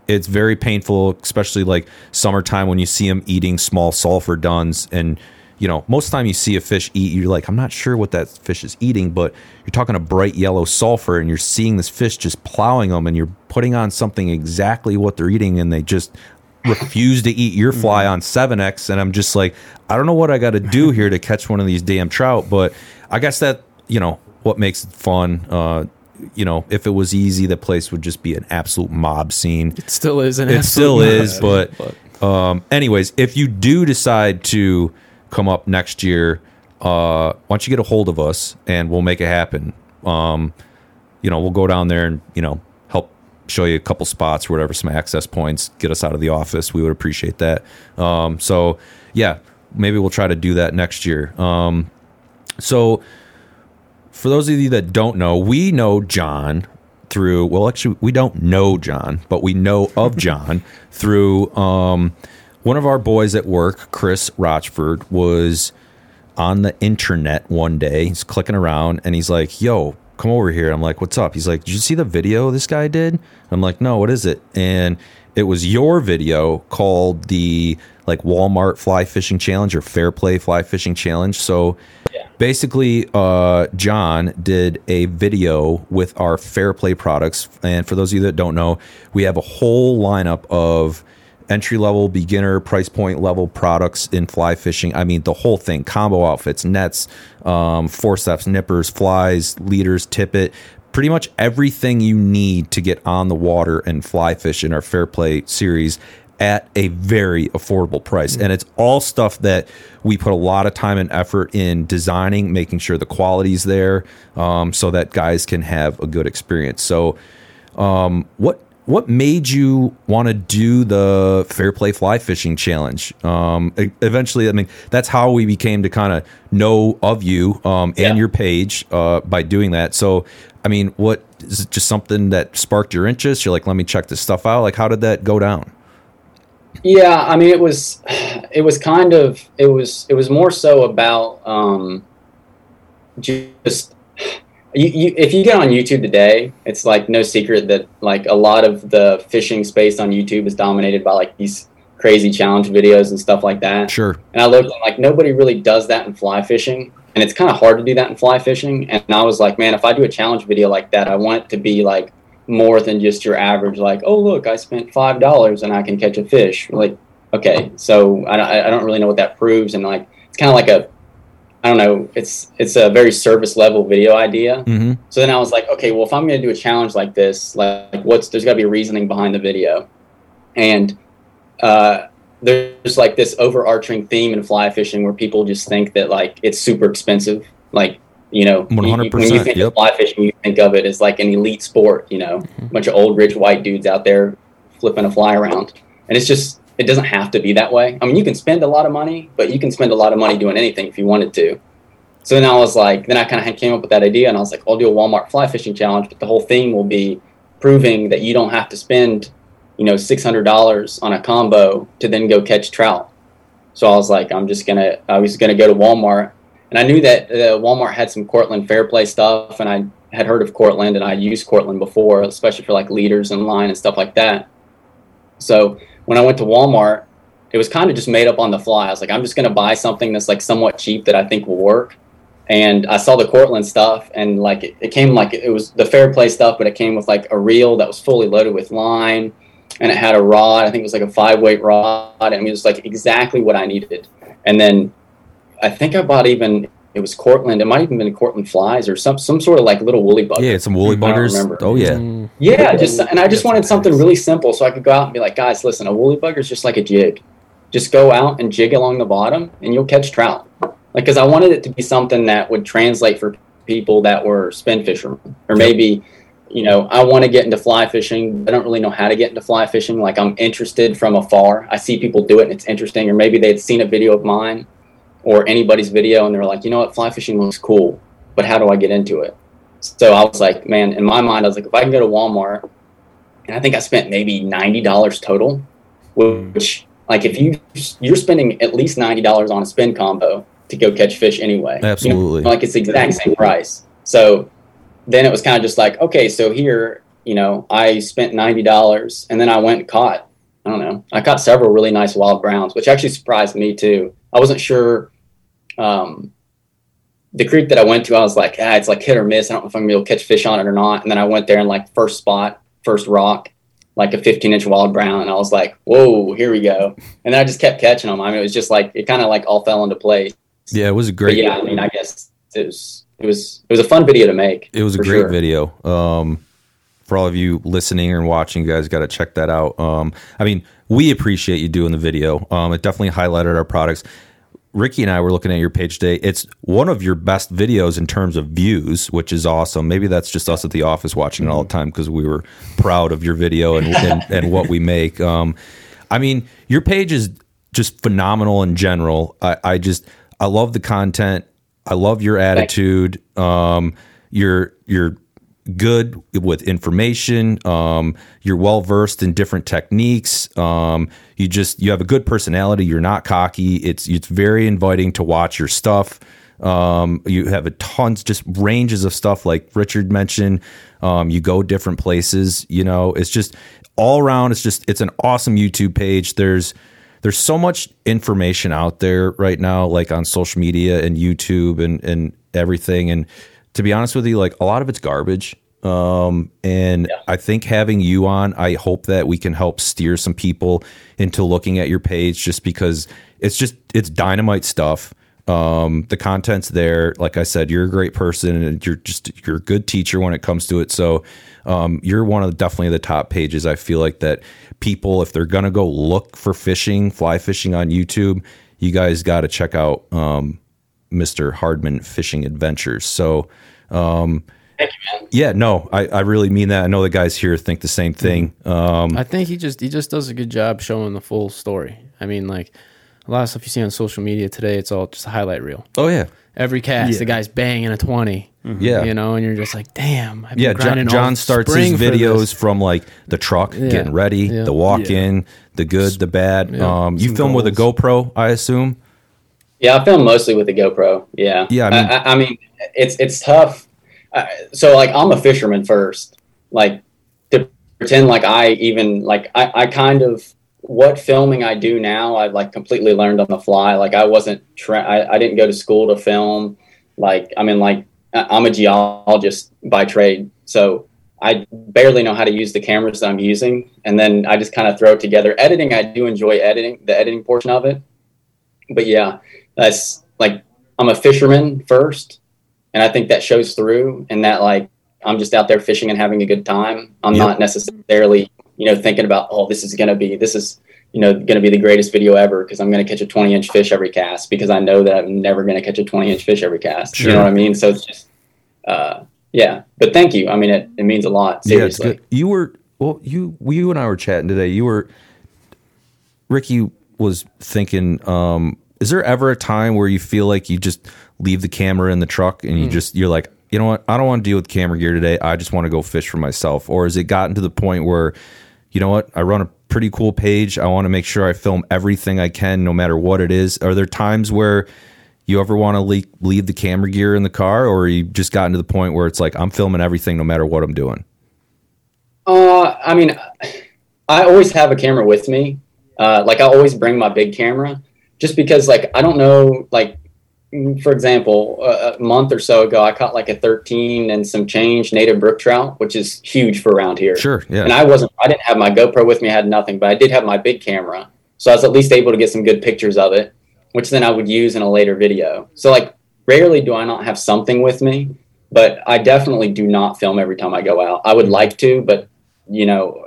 [SPEAKER 1] it's very painful, especially like summertime when you see them eating small sulfur duns. And, you know, most of the time you see a fish eat, you're like, I'm not sure what that fish is eating, but you're talking a bright yellow sulfur and you're seeing this fish just plowing them and you're putting on something exactly what they're eating and they just refuse to eat your fly on 7x and i'm just like i don't know what i got to do here to catch one of these damn trout but i guess that you know what makes it fun uh you know if it was easy the place would just be an absolute mob scene.
[SPEAKER 2] It still is an
[SPEAKER 1] it still is
[SPEAKER 2] mess,
[SPEAKER 1] but um anyways if you do decide to come up next year uh why don't you get a hold of us and we'll make it happen. Um you know we'll go down there and you know help show you a couple spots or whatever some access points get us out of the office. We would appreciate that. Um so yeah maybe we'll try to do that next year. Um so for those of you that don't know, we know Jon through well actually we don't know Jon, but we know of (laughs) Jon through um one of our boys at work, Chris Rochford, was on the internet one day. He's clicking around and he's like, "Yo, come over here." I'm like, "What's up?" He's like, "Did you see the video this guy did?" I'm like, "No, what is it?" And it was your video called the like Walmart fly fishing challenge or Fair Play fly fishing challenge. So basically, uh, Jon did a video with our Fair Play products. And for those of you that don't know, we have a whole lineup of entry level, beginner, price point level products in fly fishing. I mean, the whole thing combo outfits, nets, um, forceps, nippers, flies, leaders, tippet. Pretty much everything you need to get on the water and fly fish in our Fair Play series at a very affordable price. And it's all stuff that we put a lot of time and effort in designing, making sure the quality's there um, so that guys can have a good experience. So, um, what what made you want to do the Fair Play Fly Fishing Challenge? Um, eventually, I mean, that's how we became to kind of know of you um, and
[SPEAKER 4] Yeah.
[SPEAKER 1] your page uh, by doing that. So, I mean, what is it just something that sparked your interest? You're like, let me check this stuff out. Like, how did that go down?
[SPEAKER 4] Yeah, I mean, it was, it was kind of, it was, it was more so about um, just, you, you, if you get on YouTube today, it's like no secret that like a lot of the fishing space on YouTube is dominated by like these crazy challenge videos and stuff like that.
[SPEAKER 1] Sure.
[SPEAKER 4] And I looked like nobody really does that in fly fishing. And it's kind of hard to do that in fly fishing. And I was like, man, if I do a challenge video like that, I want it to be like more than just your average, like, oh, look, I spent $5 and I can catch a fish. Like, okay, so I, I don't really know what that proves. And like, it's kind of like a, I don't know, it's, it's a very service level video idea.
[SPEAKER 1] hmm
[SPEAKER 4] So then I was like, okay, well, if I'm going to do a challenge like this, like, what's there's got to be reasoning behind the video, and uh, there's like this overarching theme in fly fishing where people just think that like it's super expensive, like you know, you- you- when you think
[SPEAKER 1] yep.
[SPEAKER 4] of fly fishing, you think of it as like an elite sport, you know, a bunch of old rich white dudes out there flipping a fly around, and it's just it doesn't have to be that way. I mean, you can spend a lot of money, but you can spend a lot of money doing anything if you wanted to. So then I was like, then I kind of came up with that idea, and I was like, I'll do a Walmart fly fishing challenge, but the whole theme will be proving that you don't have to spend, you know, six hundred dollars on a combo to then go catch trout. So I was like, I'm just gonna, I was gonna go to Walmart, and I knew that uh, Walmart had some Cortland Fair Play stuff, and I had heard of Cortland, and I used Cortland before, especially for like leaders and line and stuff like that. So when I went to Walmart, it was kind of just made up on the fly. I was like, I'm just gonna buy something that's like somewhat cheap that I think will work and I saw the Cortland stuff, and like it, it came like it was the fair play stuff, but it came with like a reel that was fully loaded with line, and it had a rod. I think it was like a five weight rod, and it was like exactly what I needed. And then I think I bought even it was Cortland. It might even been Cortland flies or some some sort of like little woolly bug.
[SPEAKER 1] Yeah, some woolly buggers. Oh yeah.
[SPEAKER 2] Mm,
[SPEAKER 4] Yeah, just and I just wanted something really simple so I could go out and be like, guys, listen, a woolly bugger is just like a jig. Just go out and jig along the bottom, and you'll catch trout. Like, because I wanted it to be something that would translate for people that were spin fishermen, or maybe, you know, I want to get into fly fishing. I don't really know how to get into fly fishing. Like, I'm interested from afar. I see people do it, and it's interesting. Or maybe they'd seen a video of mine or anybody's video, and they're like, you know what, fly fishing looks cool, but how do I get into it? So I was like, man, in my mind, I was like, if I can go to Walmart, and I think I spent maybe ninety dollars total, which like if you you're spending at least ninety dollars on a spin combo to go catch fish anyway. You know,
[SPEAKER 1] Absolutely.
[SPEAKER 4] like it's the exact same price. So then it was kind of just like, okay, so here, you know, I spent ninety dollars, and then I went and caught. I don't know. I caught several really nice wild browns, which actually surprised me too. I wasn't sure. Um, the creek that I went to, I was like, ah, it's like hit or miss. I don't know if I'm gonna be able to catch fish on it or not. And then I went there and like first spot, first rock, like a 15 inch wild brown, and I was like, whoa, here we go. And then I just kept catching them. I mean, it was just like it kind of like all fell into place.
[SPEAKER 1] Yeah, it was a
[SPEAKER 4] But
[SPEAKER 1] great.
[SPEAKER 4] yeah, I mean, I guess it was it was it was a fun video to make.
[SPEAKER 1] It was a great
[SPEAKER 4] sure.
[SPEAKER 1] video. Um, for all of you listening and watching, you guys got to check that out. Um, I mean, we appreciate you doing the video. Um, it definitely highlighted our products. Ricky and I were looking at your page today. It's one of your best videos in terms of views, which is awesome. Maybe that's just us at the office watching it all the time because we were proud of your video and, and, (laughs) and what we make. Um, I mean, your page is just phenomenal in general. I, I just I love the content. I love your attitude. Um, your your good with information. Um, you're well versed in different techniques. Um, you just you have a good personality. You're not cocky. It's it's very inviting to watch your stuff. Um, you have a tons, just ranges of stuff like Richard mentioned. Um, you go different places. You know, it's just all around. It's just it's an awesome YouTube page. There's there's so much information out there right now, like on social media and YouTube and and everything. And to be honest with you, like a lot of it's garbage. Um, and
[SPEAKER 4] Yeah.
[SPEAKER 1] I think having you on, I hope that we can help steer some people into looking at your page just because it's just it's dynamite stuff. Um, the content's there. Like I said, you're a great person and you're just you're a good teacher when it comes to it. So um, you're one of the, definitely the top pages. I feel like that people, if they're gonna go look for fishing, fly fishing on YouTube, you guys got to check out um, Mr. Hardman Fishing Adventures. So um,
[SPEAKER 4] Thank you, man.
[SPEAKER 1] yeah, no, I, I really mean that. I know the guys here think the same thing. Um,
[SPEAKER 2] I think he just he just does a good job showing the full story. I mean, like a lot of stuff you see on social media today, it's all just a highlight reel.
[SPEAKER 1] oh yeah,
[SPEAKER 2] Every cast,
[SPEAKER 3] Yeah.
[SPEAKER 2] the guy's banging a 20
[SPEAKER 1] yeah,
[SPEAKER 2] you know, and you're just like, damn. I've been
[SPEAKER 1] yeah. Jon,
[SPEAKER 2] all
[SPEAKER 1] Jon starts
[SPEAKER 2] spring
[SPEAKER 1] his videos from like the truck
[SPEAKER 2] Yeah.
[SPEAKER 1] getting ready,
[SPEAKER 2] Yeah.
[SPEAKER 1] the walk
[SPEAKER 3] Yeah.
[SPEAKER 1] in, the good, the bad.
[SPEAKER 2] Yeah.
[SPEAKER 1] Um, you
[SPEAKER 3] Some
[SPEAKER 1] film with a. GoPro, I assume.
[SPEAKER 4] Yeah, I film mostly with the GoPro. Yeah,
[SPEAKER 1] Yeah, I
[SPEAKER 4] I
[SPEAKER 1] mean-
[SPEAKER 4] I, I mean it's it's tough. Uh, so like, I'm a fisherman first. Like to pretend like I even like I, I kind of what filming I do now. I've like completely learned on the fly. Like I wasn't tra- I, I didn't go to school to film. Like I mean, like I- I'm a geologist by trade, so I barely know how to use the cameras that I'm using, and then I just kind of throw it together. Editing, I do enjoy editing the editing portion of it, but yeah, that's like I'm a fisherman first, and I think that shows through. And that like I'm just out there fishing and having a good time. I'm
[SPEAKER 1] Yep.
[SPEAKER 4] not necessarily you know thinking about oh this is gonna be this is you know gonna be the greatest video ever because I'm gonna catch a 20 inch fish every cast because I know that I'm never gonna catch a 20 inch fish every cast. You know what I mean? So it's just uh, yeah. But thank you. I mean it, it means a lot. Seriously.
[SPEAKER 1] good. You were well. You you and I were chatting today. You were Ricky was thinking. Um, is there ever a time where you feel like you just leave the camera in the truck and you
[SPEAKER 2] Hmm.
[SPEAKER 1] just you're like, you know what? I don't want to deal with camera gear today. I just want to go fish for myself. Or has it gotten to the point where, you know what? I run a pretty cool page. I want to make sure I film everything I can, no matter what it is. Are there times where you ever want to leave, leave the camera gear in the car, or you just gotten to the point where it's like I'm filming everything, no matter what I'm doing?
[SPEAKER 4] Uh, I mean, I always have a camera with me. Uh, like I always bring my big camera, just because like I don't know. Like for example, a, a month or so ago, I caught like a 13 and some change native brook trout, which is huge for around here.
[SPEAKER 1] Sure, yeah.
[SPEAKER 4] And I wasn't. I didn't have my GoPro with me. I had nothing, but I did have my big camera, so I was at least able to get some good pictures of it, which then I would use in a later video. So like, rarely do I not have something with me, but I definitely do not film every time I go out. I would like to, but you know,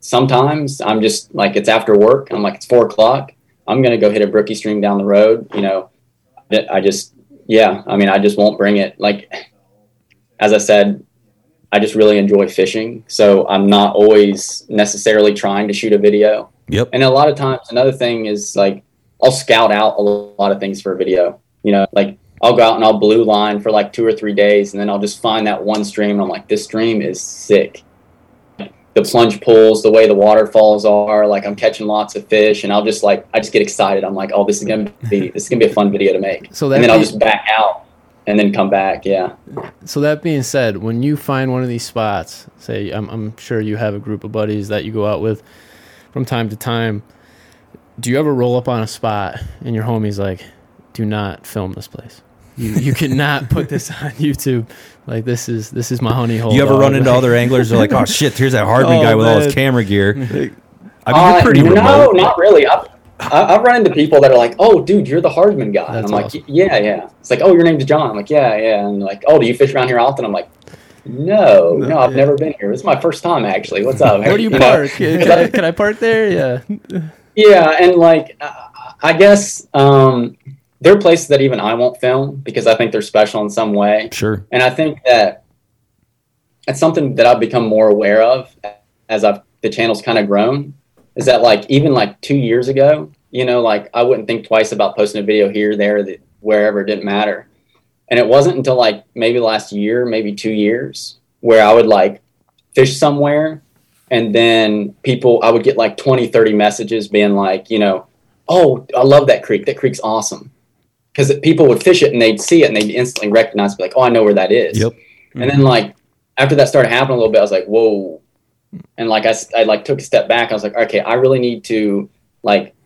[SPEAKER 4] sometimes I'm just like it's after work. I'm like it's four o'clock. I'm gonna go hit a brookie stream down the road. You know, I just yeah. I mean, I just won't bring it. Like as I said, I just really enjoy fishing, so I'm not always necessarily trying to shoot a video.
[SPEAKER 1] Yep.
[SPEAKER 4] And a lot of times, another thing is like I'll scout out a lot of things for a video. You know, like I'll go out and I'll blue line for like two or three days, and then I'll just find that one stream. And I'm like, this stream is sick. The plunge pools, the way the waterfalls are, like I'm catching lots of fish, and I'll just like I just get excited. I'm like, oh, this is gonna be (laughs) this is gonna be a fun video to make.
[SPEAKER 2] So that
[SPEAKER 4] and then I'll just back out and then come back. Yeah.
[SPEAKER 2] So that being said, when you find one of these spots, say I'm, I'm sure you have a group of buddies that you go out with from time to time. Do you ever roll up on a spot and your homie's like, "Do not film this place. You you cannot put this (laughs) on YouTube. Like this is this is my honey hole."
[SPEAKER 1] You ever
[SPEAKER 2] dog."
[SPEAKER 1] run into
[SPEAKER 2] Like-
[SPEAKER 1] other (laughs) anglers? They're like, "Oh shit, here's that Hardman
[SPEAKER 2] Oh,
[SPEAKER 1] guy with all his camera gear." (laughs) I mean,
[SPEAKER 4] Uh,
[SPEAKER 1] you're pretty
[SPEAKER 4] no,
[SPEAKER 1] remote.
[SPEAKER 4] not really. I've, I- I've run into people that are like, "Oh, dude, you're the Hardman guy."
[SPEAKER 2] That's
[SPEAKER 4] I'm like,
[SPEAKER 2] awesome.
[SPEAKER 4] "Yeah, yeah." It's like, "Oh, your name's Jon." I'm like, "Yeah, yeah." And like, "Oh, do you fish around here often?" I'm like, "No, no, I've
[SPEAKER 2] yeah.
[SPEAKER 4] never been here. This is my first time actually. What's up?"
[SPEAKER 2] Where do you
[SPEAKER 4] know?
[SPEAKER 2] park? Can, I, can I park there? Yeah.
[SPEAKER 4] Yeah, and like, I guess um, there are places that even I won't film because I think they're special in some way.
[SPEAKER 1] Sure.
[SPEAKER 4] And I think that it's something that I've become more aware of as I've the channel's kind of grown. Is that like even like two years ago, you know, like I wouldn't think twice about posting a video here, there, that wherever it didn't matter. And it wasn't until like maybe last year, maybe two years, where I would like fish somewhere and then people I would get like 20, 30 messages being like, you know, oh, I love that creek. That creek's awesome. Because people would fish it and they'd see it and they'd instantly recognize, be like, oh, I know where that is.
[SPEAKER 1] Yep.
[SPEAKER 4] And then mm-hmm. like after that started happening a little bit, I was like, whoa. And like I like took a step back. I was like, okay, I really need to like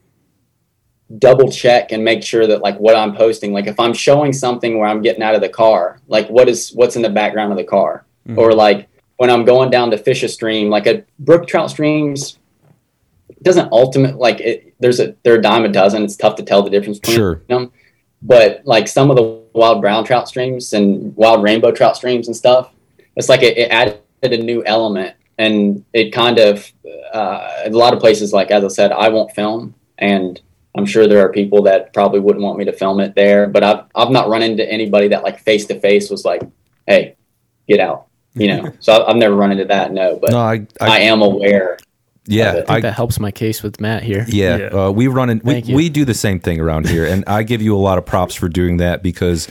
[SPEAKER 4] double check and make sure that like what I'm posting, like if I'm showing something where I'm getting out of the car, like what is what's in the background of the car, mm-hmm. or like when I'm going down to fish a stream, like a brook trout streams doesn't ultimate like it, there's a they're a dime a dozen. It's tough to tell the difference between
[SPEAKER 1] Sure.
[SPEAKER 4] them. But like some of the wild brown trout streams and wild rainbow trout streams and stuff, it's like it, it added a new element and it kind of uh, a lot of places like as I said, I won't film and I'm sure there are people that probably wouldn't want me to film it there, but I've I've not run into anybody that like face to face was like, "Hey, get out," you know. (laughs) so I've never run into that. No, but
[SPEAKER 1] No, I,
[SPEAKER 4] I
[SPEAKER 1] I,
[SPEAKER 4] am aware.
[SPEAKER 1] Yeah,
[SPEAKER 4] I
[SPEAKER 2] I think
[SPEAKER 1] I,
[SPEAKER 2] that helps my case with Matt here.
[SPEAKER 1] yeah.
[SPEAKER 3] Yeah.
[SPEAKER 1] Uh, we run in, we, we do the same thing around here, and I give you a lot of props for doing that because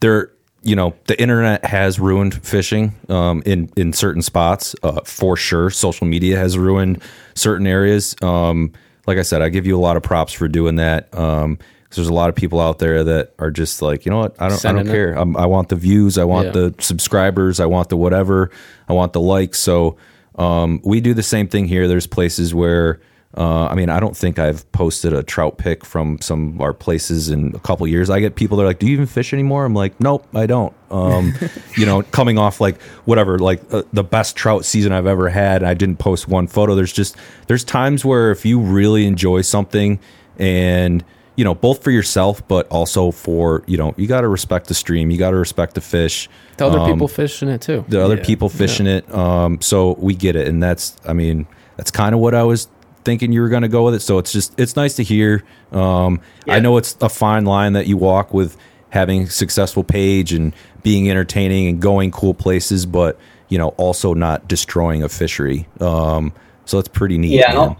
[SPEAKER 1] there, you know, the internet has ruined fishing um, in in certain spots uh, for sure. Social media has ruined certain areas. Um, like I said, I give you a lot of props for doing that. Um, 'cause there's a lot of people out there that are just like, you know what, I don't, I don't
[SPEAKER 2] it.
[SPEAKER 1] care. I'm, I want the views, I want
[SPEAKER 2] Yeah.
[SPEAKER 1] the subscribers, I want the whatever, I want the likes. So um, we do the same thing here. There's places where, uh, I mean, I don't think I've posted a trout pick from some of our places in a couple years. I get people that are like, "Do you even fish anymore?" I'm like, "Nope, I don't." Um, (laughs) you know, coming off like whatever, like uh, the best trout season I've ever had, and I didn't post one photo. There's just there's times where if you really enjoy something and you know both for yourself but also for you know you got to respect the stream you got to respect the fish
[SPEAKER 2] The other
[SPEAKER 1] Um,
[SPEAKER 2] people fishing it too.
[SPEAKER 1] the other
[SPEAKER 3] Yeah.
[SPEAKER 1] people fishing it. Um, so we get it, and that's I mean that's kind of what I was thinking you were going to go with it. So it's just it's nice to hear. Um, I know it's a fine line that you walk with having a successful page and being entertaining and going cool places, but you know also not destroying a fishery. Um, so it's pretty neat.
[SPEAKER 4] Yeah. I'll,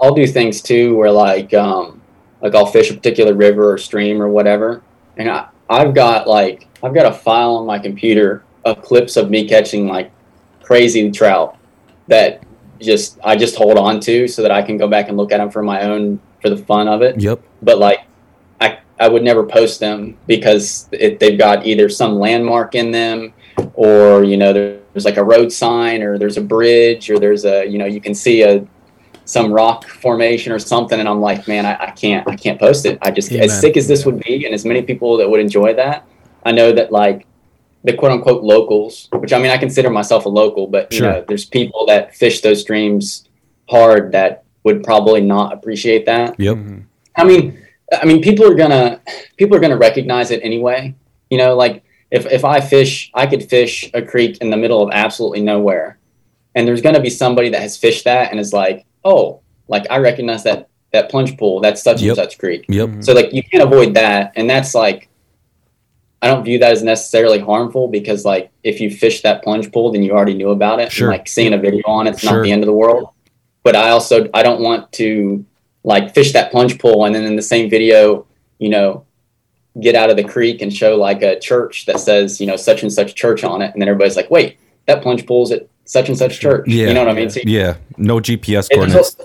[SPEAKER 4] I'll do things too where like um like I'll fish a particular river or stream or whatever, and I I've got like I've got a file on my computer of clips of me catching like crazy trout that just I just hold on to so that I can go back and look at them for my own for the fun of it.
[SPEAKER 1] Yep.
[SPEAKER 4] But like I I would never post them because it, they've got either some landmark in them or you know there's like a road sign or there's a bridge or there's a you know you can see a some rock formation or something and i'm like man i, I can't i can't post it i just
[SPEAKER 3] Amen.
[SPEAKER 4] as sick as this would be and as many people that would enjoy that i know that like the quote unquote locals which i mean i consider myself a local but you know there's people that fish those streams hard that would probably not appreciate that
[SPEAKER 1] Yep.
[SPEAKER 3] Mhm.
[SPEAKER 4] I mean, I mean, people are gonna people are gonna recognize it anyway. You know, like if if I fish, I could fish a creek in the middle of absolutely nowhere, and there's gonna be somebody that has fished that and is like, oh, like I recognize that that plunge pool, that's such
[SPEAKER 1] Yep.
[SPEAKER 4] and such creek.
[SPEAKER 1] Yep.
[SPEAKER 3] Mhm.
[SPEAKER 4] So like you can't avoid that, and that's like. I don't view that as necessarily harmful because, like, if you fish that plunge pool, then you already knew about it.
[SPEAKER 1] Sure.
[SPEAKER 4] And, like, seeing a video on it's
[SPEAKER 1] Sure.
[SPEAKER 4] not the end of the world. But I also I don't want to like fish that plunge pool and then in the same video, you know, get out of the creek and show like a church that says, you know, such and such church on it. And then everybody's like, wait, that plunge pool's at such and such church.
[SPEAKER 1] Yeah.
[SPEAKER 4] You know what I mean? So
[SPEAKER 1] Yeah. No GPS coordinates.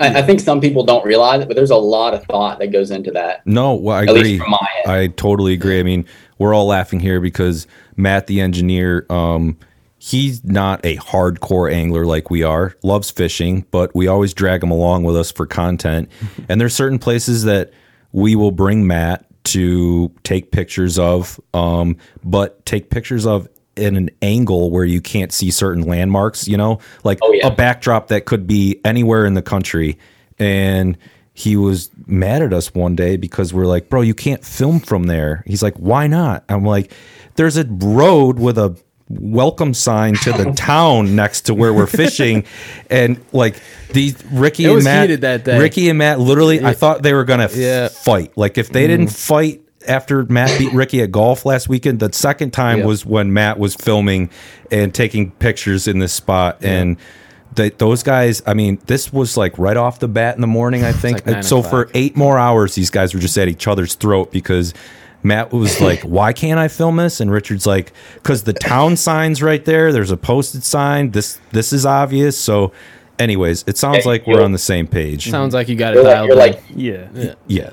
[SPEAKER 4] I, I think some people don't realize it, but there's a lot of thought that goes into that.
[SPEAKER 1] No, well, I
[SPEAKER 4] At
[SPEAKER 1] agree.
[SPEAKER 4] least from my end.
[SPEAKER 1] I totally agree. I mean, we're all laughing here because Matt, the engineer, um, he's not a hardcore angler like we are. Loves fishing, but we always drag him along with us for content. and there's certain places that we will bring Matt to take pictures of, um, but take pictures of in an angle where you can't see certain landmarks. You know, like
[SPEAKER 4] Oh, yeah.
[SPEAKER 1] a backdrop that could be anywhere in the country, and he was mad at us one day because we're like, bro, you can't film from there. He's like, why not? I'm like, there's a road with a welcome sign to the (laughs) town next to where we're fishing (laughs) and like these Ricky and Matt
[SPEAKER 2] that day.
[SPEAKER 1] Ricky and Matt literally I thought they were gonna
[SPEAKER 2] Yeah.
[SPEAKER 1] fight like if they didn't mm-hmm. fight after Matt beat Ricky at golf last weekend the second time
[SPEAKER 2] Yep.
[SPEAKER 1] was when Matt was filming and taking pictures in this spot and that those guys I mean this was like right off the bat in the morning I think
[SPEAKER 2] like nine
[SPEAKER 1] so for eight more hours these guys were just at each other's throat because Matt was (laughs) like, "Why can't I film this?" And Richard's like, "Cause the town sign's right there. There's a posted sign. This this is obvious." So, anyways, it sounds like we're on the same page.
[SPEAKER 2] Sounds like you got it
[SPEAKER 4] You're like,
[SPEAKER 2] dialed
[SPEAKER 4] you're
[SPEAKER 2] in.
[SPEAKER 4] like
[SPEAKER 3] Yeah.
[SPEAKER 1] yeah.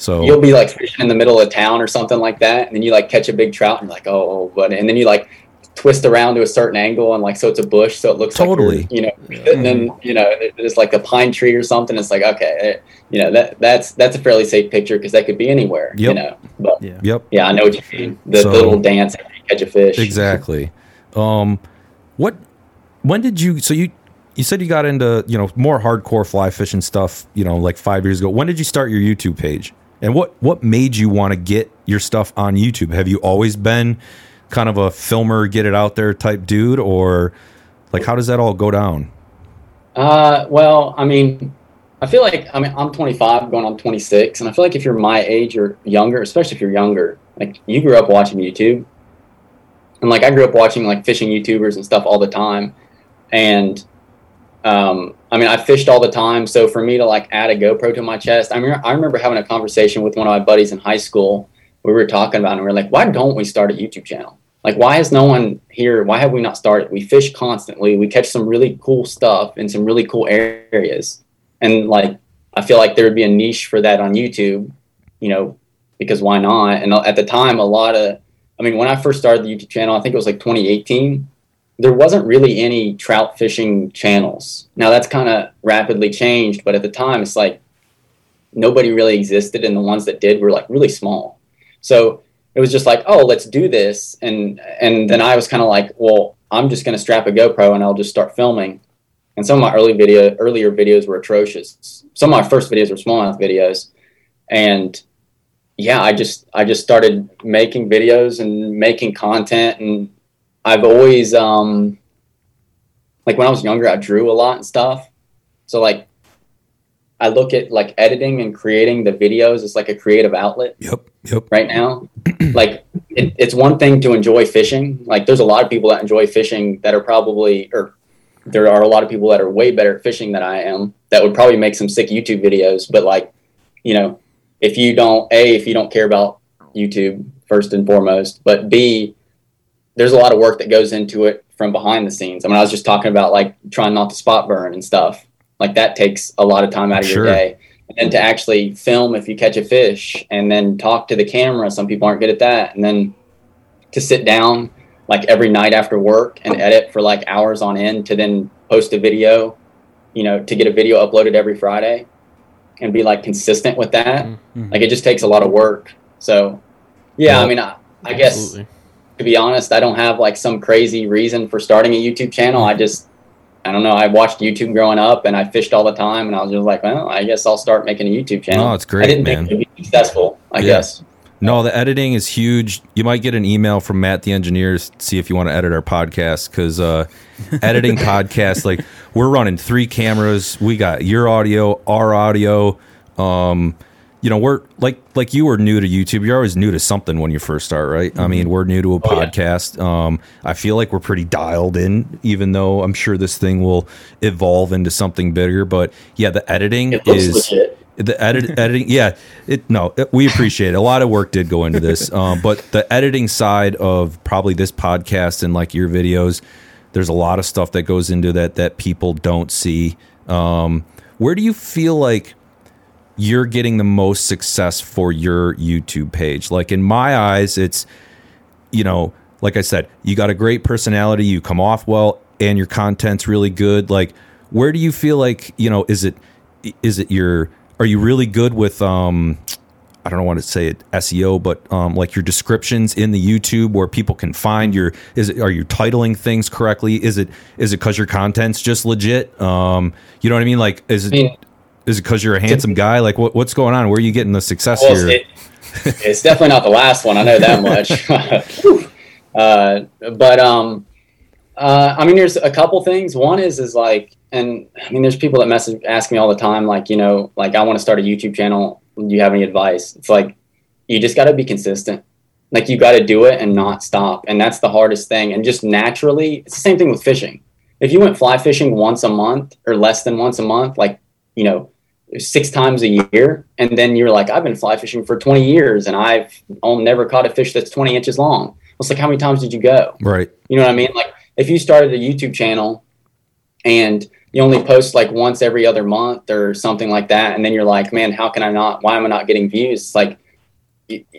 [SPEAKER 1] So
[SPEAKER 4] you'll be like fishing in the middle of town or something like that, and then you like catch a big trout, and you're like, oh, but and then you like twist around to a certain angle, and like so it's a bush, so it looks
[SPEAKER 1] Totally.
[SPEAKER 4] like you're, you know, and then you know there's like a pine tree or something. It's like okay, eh, you know that that's that's a fairly safe picture because that could be anywhere, you know. But
[SPEAKER 3] Yeah.
[SPEAKER 1] yep.
[SPEAKER 4] yeah, I know what you mean. The,
[SPEAKER 1] So-
[SPEAKER 4] the little dance after you catch a fish.
[SPEAKER 1] Exactly. Um, what? When did you? So you you said you got into you know more hardcore fly fishing stuff. You know, like five years ago. When did you start your YouTube page? And what what made you want to get your stuff on YouTube? Have you always been kind of a filmer, get it out there type dude, or like how does that all go down?
[SPEAKER 4] Uh, well, I mean, I feel like I mean I'm 25, going on 26, and I feel like if you're my age or younger, especially if you're younger, like you grew up watching YouTube, and like I grew up watching like fishing YouTubers and stuff all the time, and um, I mean I fished all the time, so for me to like add a GoPro to my chest, I mean I remember having a conversation with one of my buddies in high school. We were talking about, it and we were like, why don't we start a YouTube channel? Like, why is no one here? Why have we not started? We fish constantly. We catch some really cool stuff in some really cool areas. And like, I feel like there would be a niche for that on YouTube, you know, because why not? And uh, at the time, a lot of, I mean, when I first started the YouTube channel, I think it was like 2018, there wasn't really any trout fishing channels. Now that's kind of rapidly changed, but at the time, it's like nobody really existed. And the ones that did were like really small. So it was just like, oh, let's do this. And and then I was kind of like, well, I'm just going to strap a GoPro and I'll just start filming. And some of my early video, earlier videos were atrocious. Some of my first videos were smallmouth videos, and yeah, I just I just started making videos and making content. And I've always um like when I was younger, I drew a lot and stuff. So like I look at like editing and creating the videos as like a creative outlet
[SPEAKER 1] Yep. Yep.
[SPEAKER 4] right now. (clears throat) like it, it's one thing to enjoy fishing. Like there's a lot of people that enjoy fishing that are probably or there are a lot of people that are way better at fishing than I am that would probably make some sick YouTube videos. But like, you know, if you don't a if you don't care about YouTube first and foremost, but B, there's a lot of work that goes into it from behind the scenes. I mean, I was just talking about like trying not to spot burn and stuff. Like that takes a lot of time out of
[SPEAKER 1] Sure.
[SPEAKER 4] your day. And then to actually film if you catch a fish and then talk to the camera. Some people aren't good at that. And then to sit down like every night after work and edit for like hours on end to then post a video, you know, to get a video uploaded every Friday and be like consistent with that.
[SPEAKER 3] Mhm.
[SPEAKER 4] Like it just takes a lot of work. So yeah,
[SPEAKER 1] Yeah.
[SPEAKER 4] I mean, I, I guess
[SPEAKER 2] Absolutely.
[SPEAKER 4] To be honest, I don't have like some crazy reason for starting a YouTube channel. I just, I don't know. I watched YouTube growing up and I fished all the time, and I was just like, well, I guess I'll start making a YouTube channel.
[SPEAKER 1] No, it's great,
[SPEAKER 4] I didn't
[SPEAKER 1] man.
[SPEAKER 4] think it would be successful. I
[SPEAKER 1] Yeah.
[SPEAKER 4] guess.
[SPEAKER 1] No, the editing is huge. You might get an email from Matt the engineer to see if you want to edit our podcast because uh, (laughs) editing podcasts like we're running three cameras. We got your audio, our audio. Um, you know, we're like like you were new to YouTube. You're always new to something when you first start, right? I mean, we're new to a
[SPEAKER 4] Oh, yeah.
[SPEAKER 1] podcast. Um, I feel like we're pretty dialed in, even though I'm sure this thing will evolve into something bigger. But yeah, the editing
[SPEAKER 4] It
[SPEAKER 1] is
[SPEAKER 4] legit.
[SPEAKER 1] the edit, (laughs) editing yeah it no it- we appreciate it a lot of work did go into this (laughs) um, but the editing side of probably this podcast and like your videos there's a lot of stuff that goes into that that people don't see um, where do you feel like you're getting the most success for your youtube page like in my eyes it's you know, like I said, you got a great personality, you come off well, and your content's really good. Like, where do you feel like, you know, is it, is it your, are you really good with, um, I don't want to say it SEO, but um, like your descriptions in the YouTube where people can find your, is it, are you titling things correctly? Is it, is it cause your content's just legit? Um, you know what I mean? Like, is it,
[SPEAKER 4] I mean,
[SPEAKER 1] is it cause you're a handsome guy? Like what, what's going on? Where are you getting the success
[SPEAKER 4] well,
[SPEAKER 1] here?
[SPEAKER 4] it, it's definitely not the last one. I know that much. (laughs) (laughs) uh, but um, uh, I mean, there's a couple things. One is is like, and I mean, there's people that message ask me all the time, like, you know, like I want to start a YouTube channel. Do you have any advice? It's like you just got to be consistent. Like you got to do it and not stop, and that's the hardest thing. And just naturally, it's the same thing with fishing. If you went fly fishing once a month or less than once a month, like you know, six times a year, and then you're like, I've been fly fishing for 20 years, and I've never caught a fish that's 20 inches long. It's like, how many times did you go?
[SPEAKER 1] Right.
[SPEAKER 4] You know what I mean? Like, if you started a YouTube channel and you only post like once every other month or something like that, and then you're like, man, how can I not? Why am I not getting views? It's like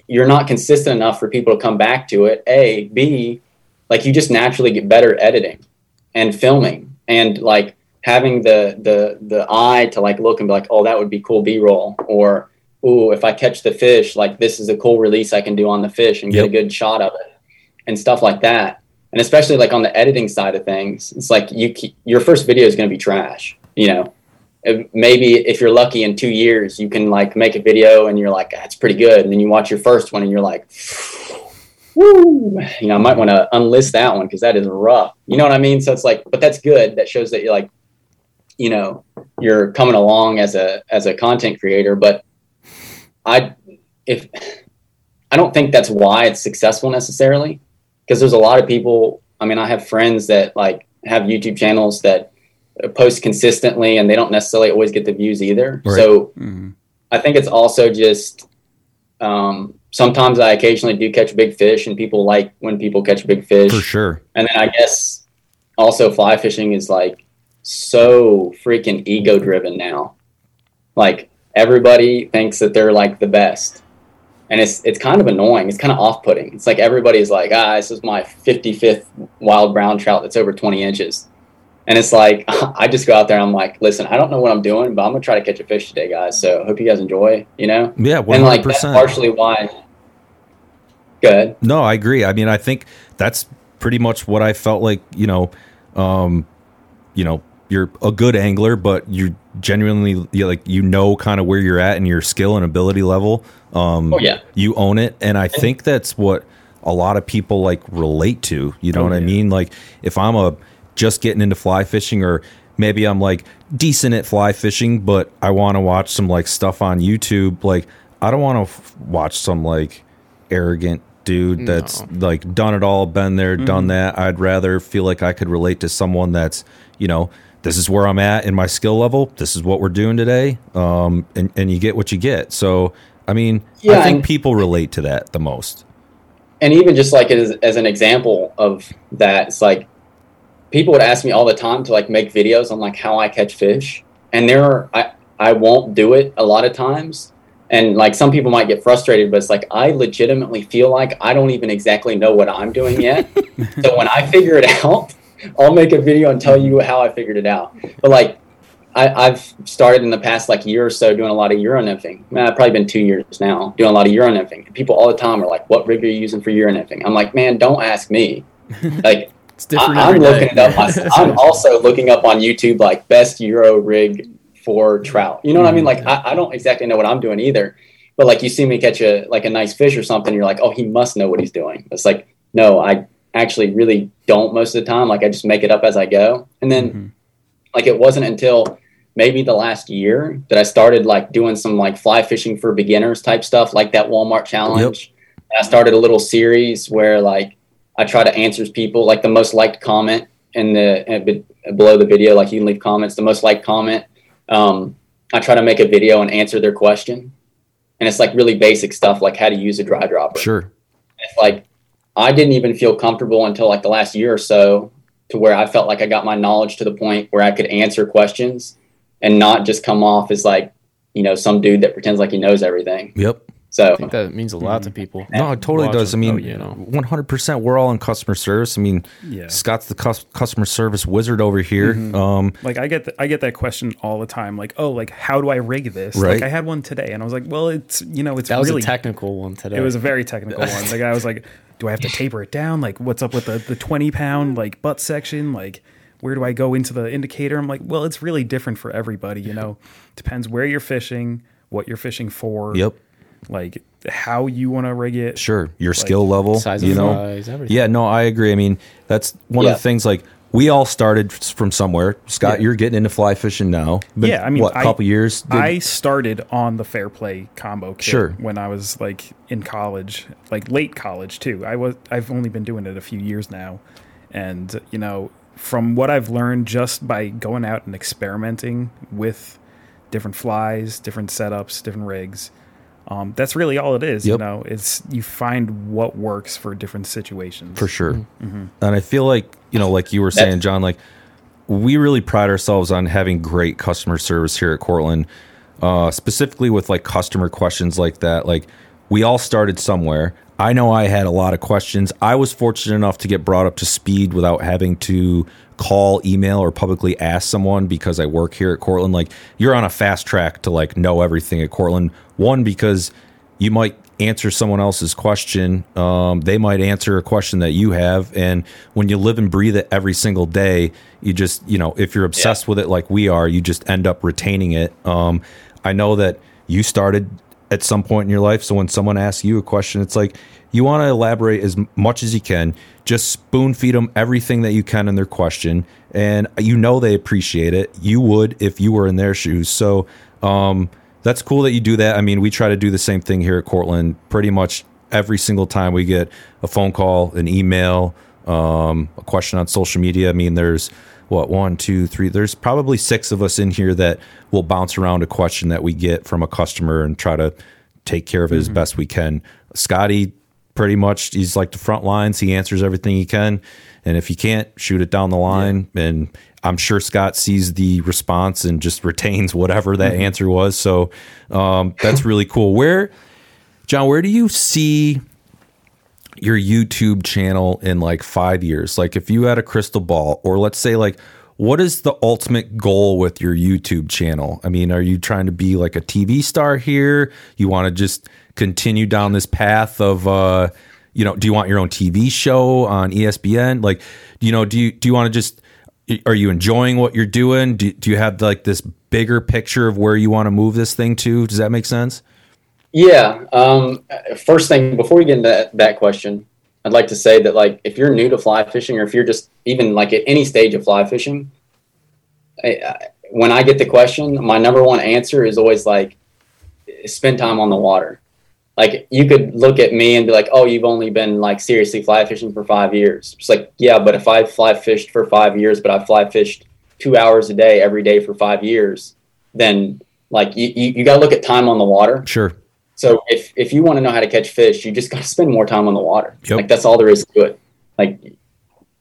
[SPEAKER 4] you're not consistent enough for people to come back to it. A, B, like you just naturally get better editing and filming and like having the the the eye to like look and be like, oh, that would be cool B roll, or ooh, if I catch the fish, like this is a cool release I can do on the fish and get
[SPEAKER 1] Yep.
[SPEAKER 4] a good shot of it and stuff like that. And especially like on the editing side of things, it's like you your first video is going to be trash, you know. Maybe if you're lucky in two years, you can like make a video and you're like, that's pretty good. And then you watch your first one and you're like, (sighs) woo, you know, I might want to unlist that one because that is rough. You know what I mean? So it's like, but that's good. That shows that you're like, you know, you're coming along as a as a content creator. But I, if I don't think that's why it's successful necessarily, because there's a lot of people. I mean, I have friends that like have YouTube channels that post consistently, and they don't necessarily always get the views either.
[SPEAKER 1] Right.
[SPEAKER 4] So
[SPEAKER 3] Mhm.
[SPEAKER 4] I think it's also just um, sometimes I occasionally do catch big fish, and people like when people catch big fish.
[SPEAKER 1] For sure.
[SPEAKER 4] And then I guess also fly fishing is like so freaking ego driven now. Like everybody thinks that they're like the best. And it's it's kind of annoying. It's kind of off putting. It's like everybody's like, ah, this is my 55th wild brown trout that's over 20 inches. And it's like, (laughs) I just go out there and I'm like, listen, I don't know what I'm doing, but I'm going to try to catch a fish today, guys. So hope you guys enjoy, you know?
[SPEAKER 1] Yeah, one
[SPEAKER 4] And like, that's partially why. Good.
[SPEAKER 1] No, I agree. I mean, I think that's pretty much what I felt like. You know, um, you know, you're a good angler, but you genuinely you like you know kind of where you're at and your skill and ability level. Um,
[SPEAKER 4] Oh, yeah.
[SPEAKER 1] you own it, and I think that's what a lot of people like relate to. You know
[SPEAKER 3] Oh,
[SPEAKER 1] what I mean? Like if I'm a just getting into fly fishing or maybe I'm like decent at fly fishing, but I want to watch some like stuff on YouTube. Like I don't want to f- watch some like arrogant dude that's like done it all, been there, done that. I'd rather feel like I could relate to someone that's, you know, this is where I'm at in my skill level. This is what we're doing today. Um, and, and you get what you get. So, I mean, I think
[SPEAKER 4] and-
[SPEAKER 1] people relate to that the most.
[SPEAKER 4] and even just like as, as an example of that it's like people would ask me all the time to like make videos on like how i catch fish and there are i i won't do it a lot of times and like some people might get frustrated but it's like i legitimately feel like i don't even exactly know what i'm doing yet (laughs) so when i figure it out i'll make a video and tell you how i figured it out but like I, I've started in the past like year or so doing a lot of euro nymphing. Man, I've probably been two years now doing a lot of euro nymphing. And people all the time are like, "What rig are you using for euro nymphing?" I'm like, "Man, don't ask me." (laughs) Like,
[SPEAKER 2] It's different.
[SPEAKER 4] I,
[SPEAKER 2] day.
[SPEAKER 4] looking it up. myself. (laughs) I'm also looking up on YouTube like best euro rig for trout. You know what I mean? Mm. Like, I, I don't exactly know what I'm doing either. But like, you see me catch a like a nice fish or something, you're like, "Oh, he must know what he's doing." It's like, no, I actually really don't most of the time. Like, I just make it up as I go, and then
[SPEAKER 3] Mhm.
[SPEAKER 4] like it wasn't until maybe the last year that I started like doing some like fly fishing for beginners type stuff, like that Walmart challenge. And I started a little series where like I try to answer people like the most liked comment in the uh, below the video. Like you can leave comments. The most liked comment. Um, I try to make a video and answer their question, and it's like really basic stuff like how to use a dry dropper
[SPEAKER 1] Sure.
[SPEAKER 4] it's like I didn't even feel comfortable until like the last year or so to where I felt like I got my knowledge to the point where I could answer questions and not just come off as like, you know, some dude that pretends like he knows everything.
[SPEAKER 1] Yep.
[SPEAKER 4] So
[SPEAKER 2] I think that means a lot to people.
[SPEAKER 1] No, it totally
[SPEAKER 2] Watch
[SPEAKER 1] does. I mean,
[SPEAKER 2] Oh, you know.
[SPEAKER 1] one hundred percent. We're all in customer service. I mean,
[SPEAKER 3] Yeah.
[SPEAKER 1] Scott's the cus- customer service wizard over here. Um,
[SPEAKER 3] Like I get th- I get that question all the time. Like, oh, like how do I rig this?
[SPEAKER 1] Right.
[SPEAKER 3] Like I had one today, and I was like, well, it's you know, it's
[SPEAKER 2] That was
[SPEAKER 3] really
[SPEAKER 2] a technical one today.
[SPEAKER 3] It was a very technical (laughs) one. The guy was like, "Do I have to taper it down? Like, what's up with the the twenty pound mm. like butt section? Like, where do I go into the indicator?" I'm like, "Well, it's really different for everybody. You know, depends where you're fishing, what you're fishing for.
[SPEAKER 1] yep.
[SPEAKER 3] Like how you want to rig it.
[SPEAKER 1] Sure. Your skill level.
[SPEAKER 2] size
[SPEAKER 1] you
[SPEAKER 2] of
[SPEAKER 1] know.
[SPEAKER 2] flies, everything.
[SPEAKER 1] Yeah. No, I agree. I mean, that's one
[SPEAKER 4] Yeah.
[SPEAKER 1] of the things. Like we all started from somewhere. Scott,
[SPEAKER 3] Yeah.
[SPEAKER 1] you're getting into fly fishing now. Been,
[SPEAKER 3] Yeah, I mean,
[SPEAKER 1] what a couple years. Did-
[SPEAKER 3] I started on the Fairplay combo kit
[SPEAKER 1] Sure.
[SPEAKER 3] when I was like in college, like late college too. I was I've only been doing it a few years now, and you know from what I've learned just by going out and experimenting with different flies, different setups, different rigs. Um, that's really all it is.
[SPEAKER 1] Yep.
[SPEAKER 3] You know, it's you find what works for different situations.
[SPEAKER 1] for sure. And I feel like you know, like you were saying, Jon, like we really pride ourselves on having great customer service here at Cortland, uh, specifically with like customer questions like that. Like we all started somewhere. I know I had a lot of questions. I was fortunate enough to get brought up to speed without having to call, email, or publicly ask someone because I work here at Cortland. Like you're on a fast track to like know everything at Cortland. One because you might answer someone else's question. Um, they might answer a question that you have, and when you live and breathe it every single day, you just you know if you're obsessed with it like we are, you just end up retaining it. Um, I know that you started at some point in your life, so when someone asks you a question, it's like you want to elaborate as much as you can. Just spoon feed them everything that you can in their question, and you know they appreciate it. You would if you were in their shoes. So. Um, that's cool that you do that. I mean, we try to do the same thing here at Cortland pretty much every single time we get a phone call, an email, um, a question on social media. I mean, there's what one, two, three. There's probably six of us in here that will bounce around a question that we get from a customer and try to take care of it as best we can. Scotty, pretty much, he's like the front lines. He answers everything he can, and if you can't, shoot it down the line. And I'm sure Scott sees the response and just (laughs) retains whatever that answer was. So um, that's really cool. Where, Jon, where do you see your YouTube channel in like five years? Like if you had a crystal ball, or let's say like, what is the ultimate goal with your YouTube channel? I mean, are you trying to be like a TV star here? You want to just continue down this path of, uh, you know, do you want your own TV show on ESPN? Like, you know, do you do you want to just are you enjoying what you're doing? Do, do you have like this bigger picture of where you want to move this thing to? Does that make sense?
[SPEAKER 4] Yeah. Um, first thing, before we get into that, that question, I'd like to say that like if you're new to fly fishing, or if you're just even like at any stage of fly fishing, I, I, when I get the question, my number one answer is always like, spend time on the water. Like you could look at me and be like, "Oh, you've only been like seriously fly fishing for five years." It's like, yeah, but if I fly fished for five years, but I fly fished two hours a day every day for five years, then like you, you, you got to look at time on the water.
[SPEAKER 1] Sure.
[SPEAKER 4] So if if you want to know how to catch fish, you just (laughs) got to spend more time on the water.
[SPEAKER 1] Yep.
[SPEAKER 4] Like that's all there is to it. Like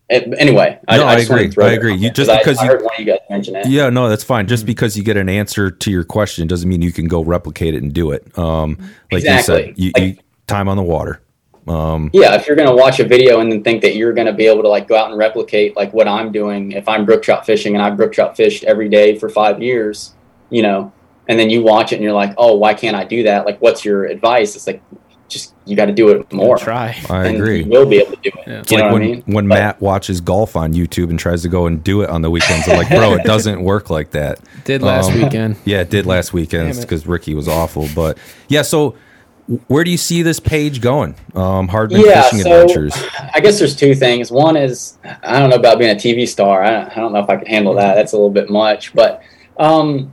[SPEAKER 4] it, anyway,
[SPEAKER 1] No, I
[SPEAKER 4] wanted to
[SPEAKER 1] agree. I agree. You- just because
[SPEAKER 4] I,
[SPEAKER 1] you-
[SPEAKER 4] heard one of you guys mention it.
[SPEAKER 1] Yeah, no, that's fine.
[SPEAKER 4] Mm-hmm.
[SPEAKER 1] Just because you get an answer to your question doesn't mean you can go replicate it and do it. Um, like you
[SPEAKER 4] Exactly.
[SPEAKER 1] said, you,
[SPEAKER 4] Like-
[SPEAKER 1] you, time on the water. Um,
[SPEAKER 4] yeah, if you're gonna watch a video and then think that you're gonna be able to like go out and replicate like what I'm doing, if I'm brook trout fishing and I've brook trout fished every day for five years, you know, and then you watch it and you're like, oh, why can't I do that? Like, what's your advice? It's like, just you got to do it more.
[SPEAKER 2] Try.
[SPEAKER 1] I
[SPEAKER 4] and
[SPEAKER 1] agree.
[SPEAKER 4] You will be able to do it.
[SPEAKER 2] Yeah.
[SPEAKER 1] It's
[SPEAKER 4] You know
[SPEAKER 1] like
[SPEAKER 4] what
[SPEAKER 1] when,
[SPEAKER 4] I mean?
[SPEAKER 1] when
[SPEAKER 4] But-
[SPEAKER 1] Matt watches golf on YouTube and tries to go and do it on the weekends. I'm like, bro, it doesn't work like that.
[SPEAKER 2] Did last
[SPEAKER 1] Um,
[SPEAKER 2] weekend. (laughs)
[SPEAKER 1] Yeah, it did last weekend because Ricky was awful. But yeah, so where do you see this page going? Um, Hardman
[SPEAKER 4] Yeah,
[SPEAKER 1] Fishing
[SPEAKER 4] so-
[SPEAKER 1] Adventures. (sighs)
[SPEAKER 4] I guess there's two things. One is I don't know about being a TV star. I don't, I don't know if I can handle that. That's a little bit much. But um,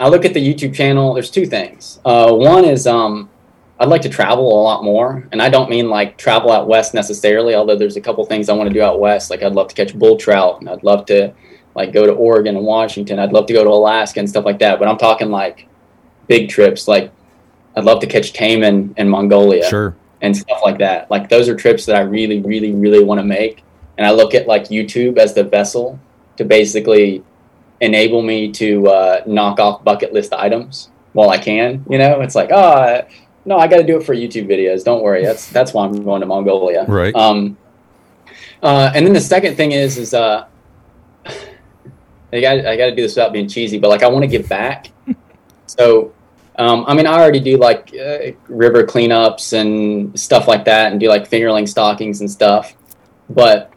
[SPEAKER 4] I look at the YouTube channel. There's two things. Uh, one is um, I'd like to travel a lot more, and I don't mean like travel out west necessarily. Although there's a couple things I want to do out west. Like I'd love to catch bull trout, and I'd love to like go to Oregon and Washington. I'd love to go to Alaska and stuff like that. But I'm talking like big trips. Like I'd love to catch taimen in Mongolia
[SPEAKER 1] Sure.
[SPEAKER 4] and stuff like that. Like those are trips that I really, really, really want to make. And I look at like YouTube as the vessel to basically enable me to uh, knock off bucket list items while I can. You know, it's like, oh, no, I got to do it for YouTube videos. Don't worry, that's that's why I'm going to Mongolia.
[SPEAKER 1] Right.
[SPEAKER 4] Um, uh, and then the second thing is, is uh, I got I got to do this without being cheesy, but like I want to give back. so, um, I mean, I already do like uh, river cleanups and stuff like that, and do like fingerling stockings and stuff. But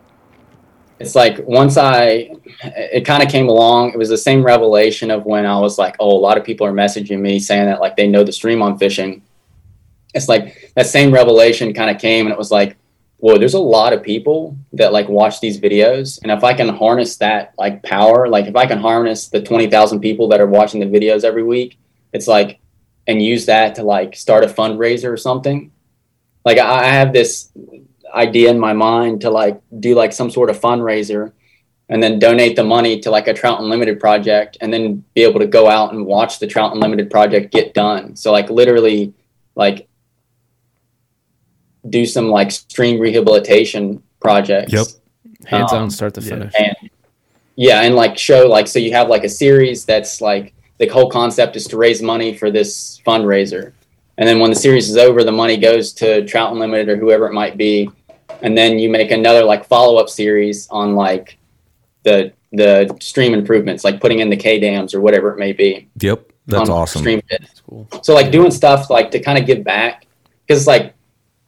[SPEAKER 4] it's like once I, it kind of came along. It was the same revelation of when I was like, oh, a lot of people are messaging me saying that like they know the stream I'm fishing. It's like that same revelation kind of came, and it was like, whoa, there's a lot of people that like watch these videos, and if I can harness that like power, like if I can harness the twenty thousand people that are watching the videos every week, it's like, and use that to like start a fundraiser or something. Like I I have this idea in my mind to like do like some sort of fundraiser and then donate the money to like a Trout Unlimited project, and then be able to go out and watch the Trout Unlimited project get done. So like literally, like do some like stream rehabilitation projects.
[SPEAKER 1] Yep.
[SPEAKER 2] Hands
[SPEAKER 4] Um,
[SPEAKER 2] on, start to finish.
[SPEAKER 4] and yeah and like show like so you have like a series that's like the whole concept is to raise money for this fundraiser and then when the series is over the money goes to trout unlimited or whoever it might be and then you make another like follow-up series on like the the stream improvements like putting in the k dams or whatever it may be
[SPEAKER 1] Yep. That's awesome.
[SPEAKER 4] stream pits.
[SPEAKER 2] That's cool.
[SPEAKER 4] So like doing stuff like to kind of give back because like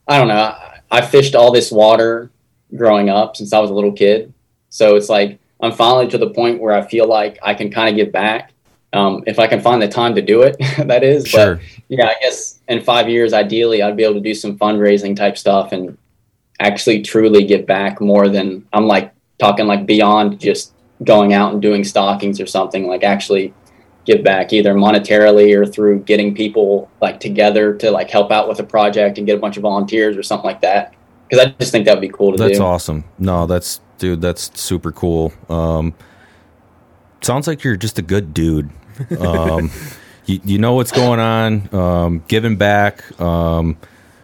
[SPEAKER 4] I don't know I, I fished all this water growing up since I was a little kid. So it's like I'm finally to the point where I feel like I can kind of give back um, if I can find the time to do it. (laughs) that is,
[SPEAKER 1] Sure.
[SPEAKER 4] but yeah, I guess in five years, ideally, I'd be able to do some fundraising type stuff and actually truly give back more than I'm like talking like beyond just going out and doing stockings or something. Like actually give back either monetarily or through getting people like together to like help out with a project and get a bunch of volunteers or something like that. Because I just think that would be cool to
[SPEAKER 1] That's
[SPEAKER 4] do.
[SPEAKER 1] That's awesome. No, that's dude. That's super cool. Um, sounds like you're just a good dude. Um, you, you know what's going on. Um, giving back. Um,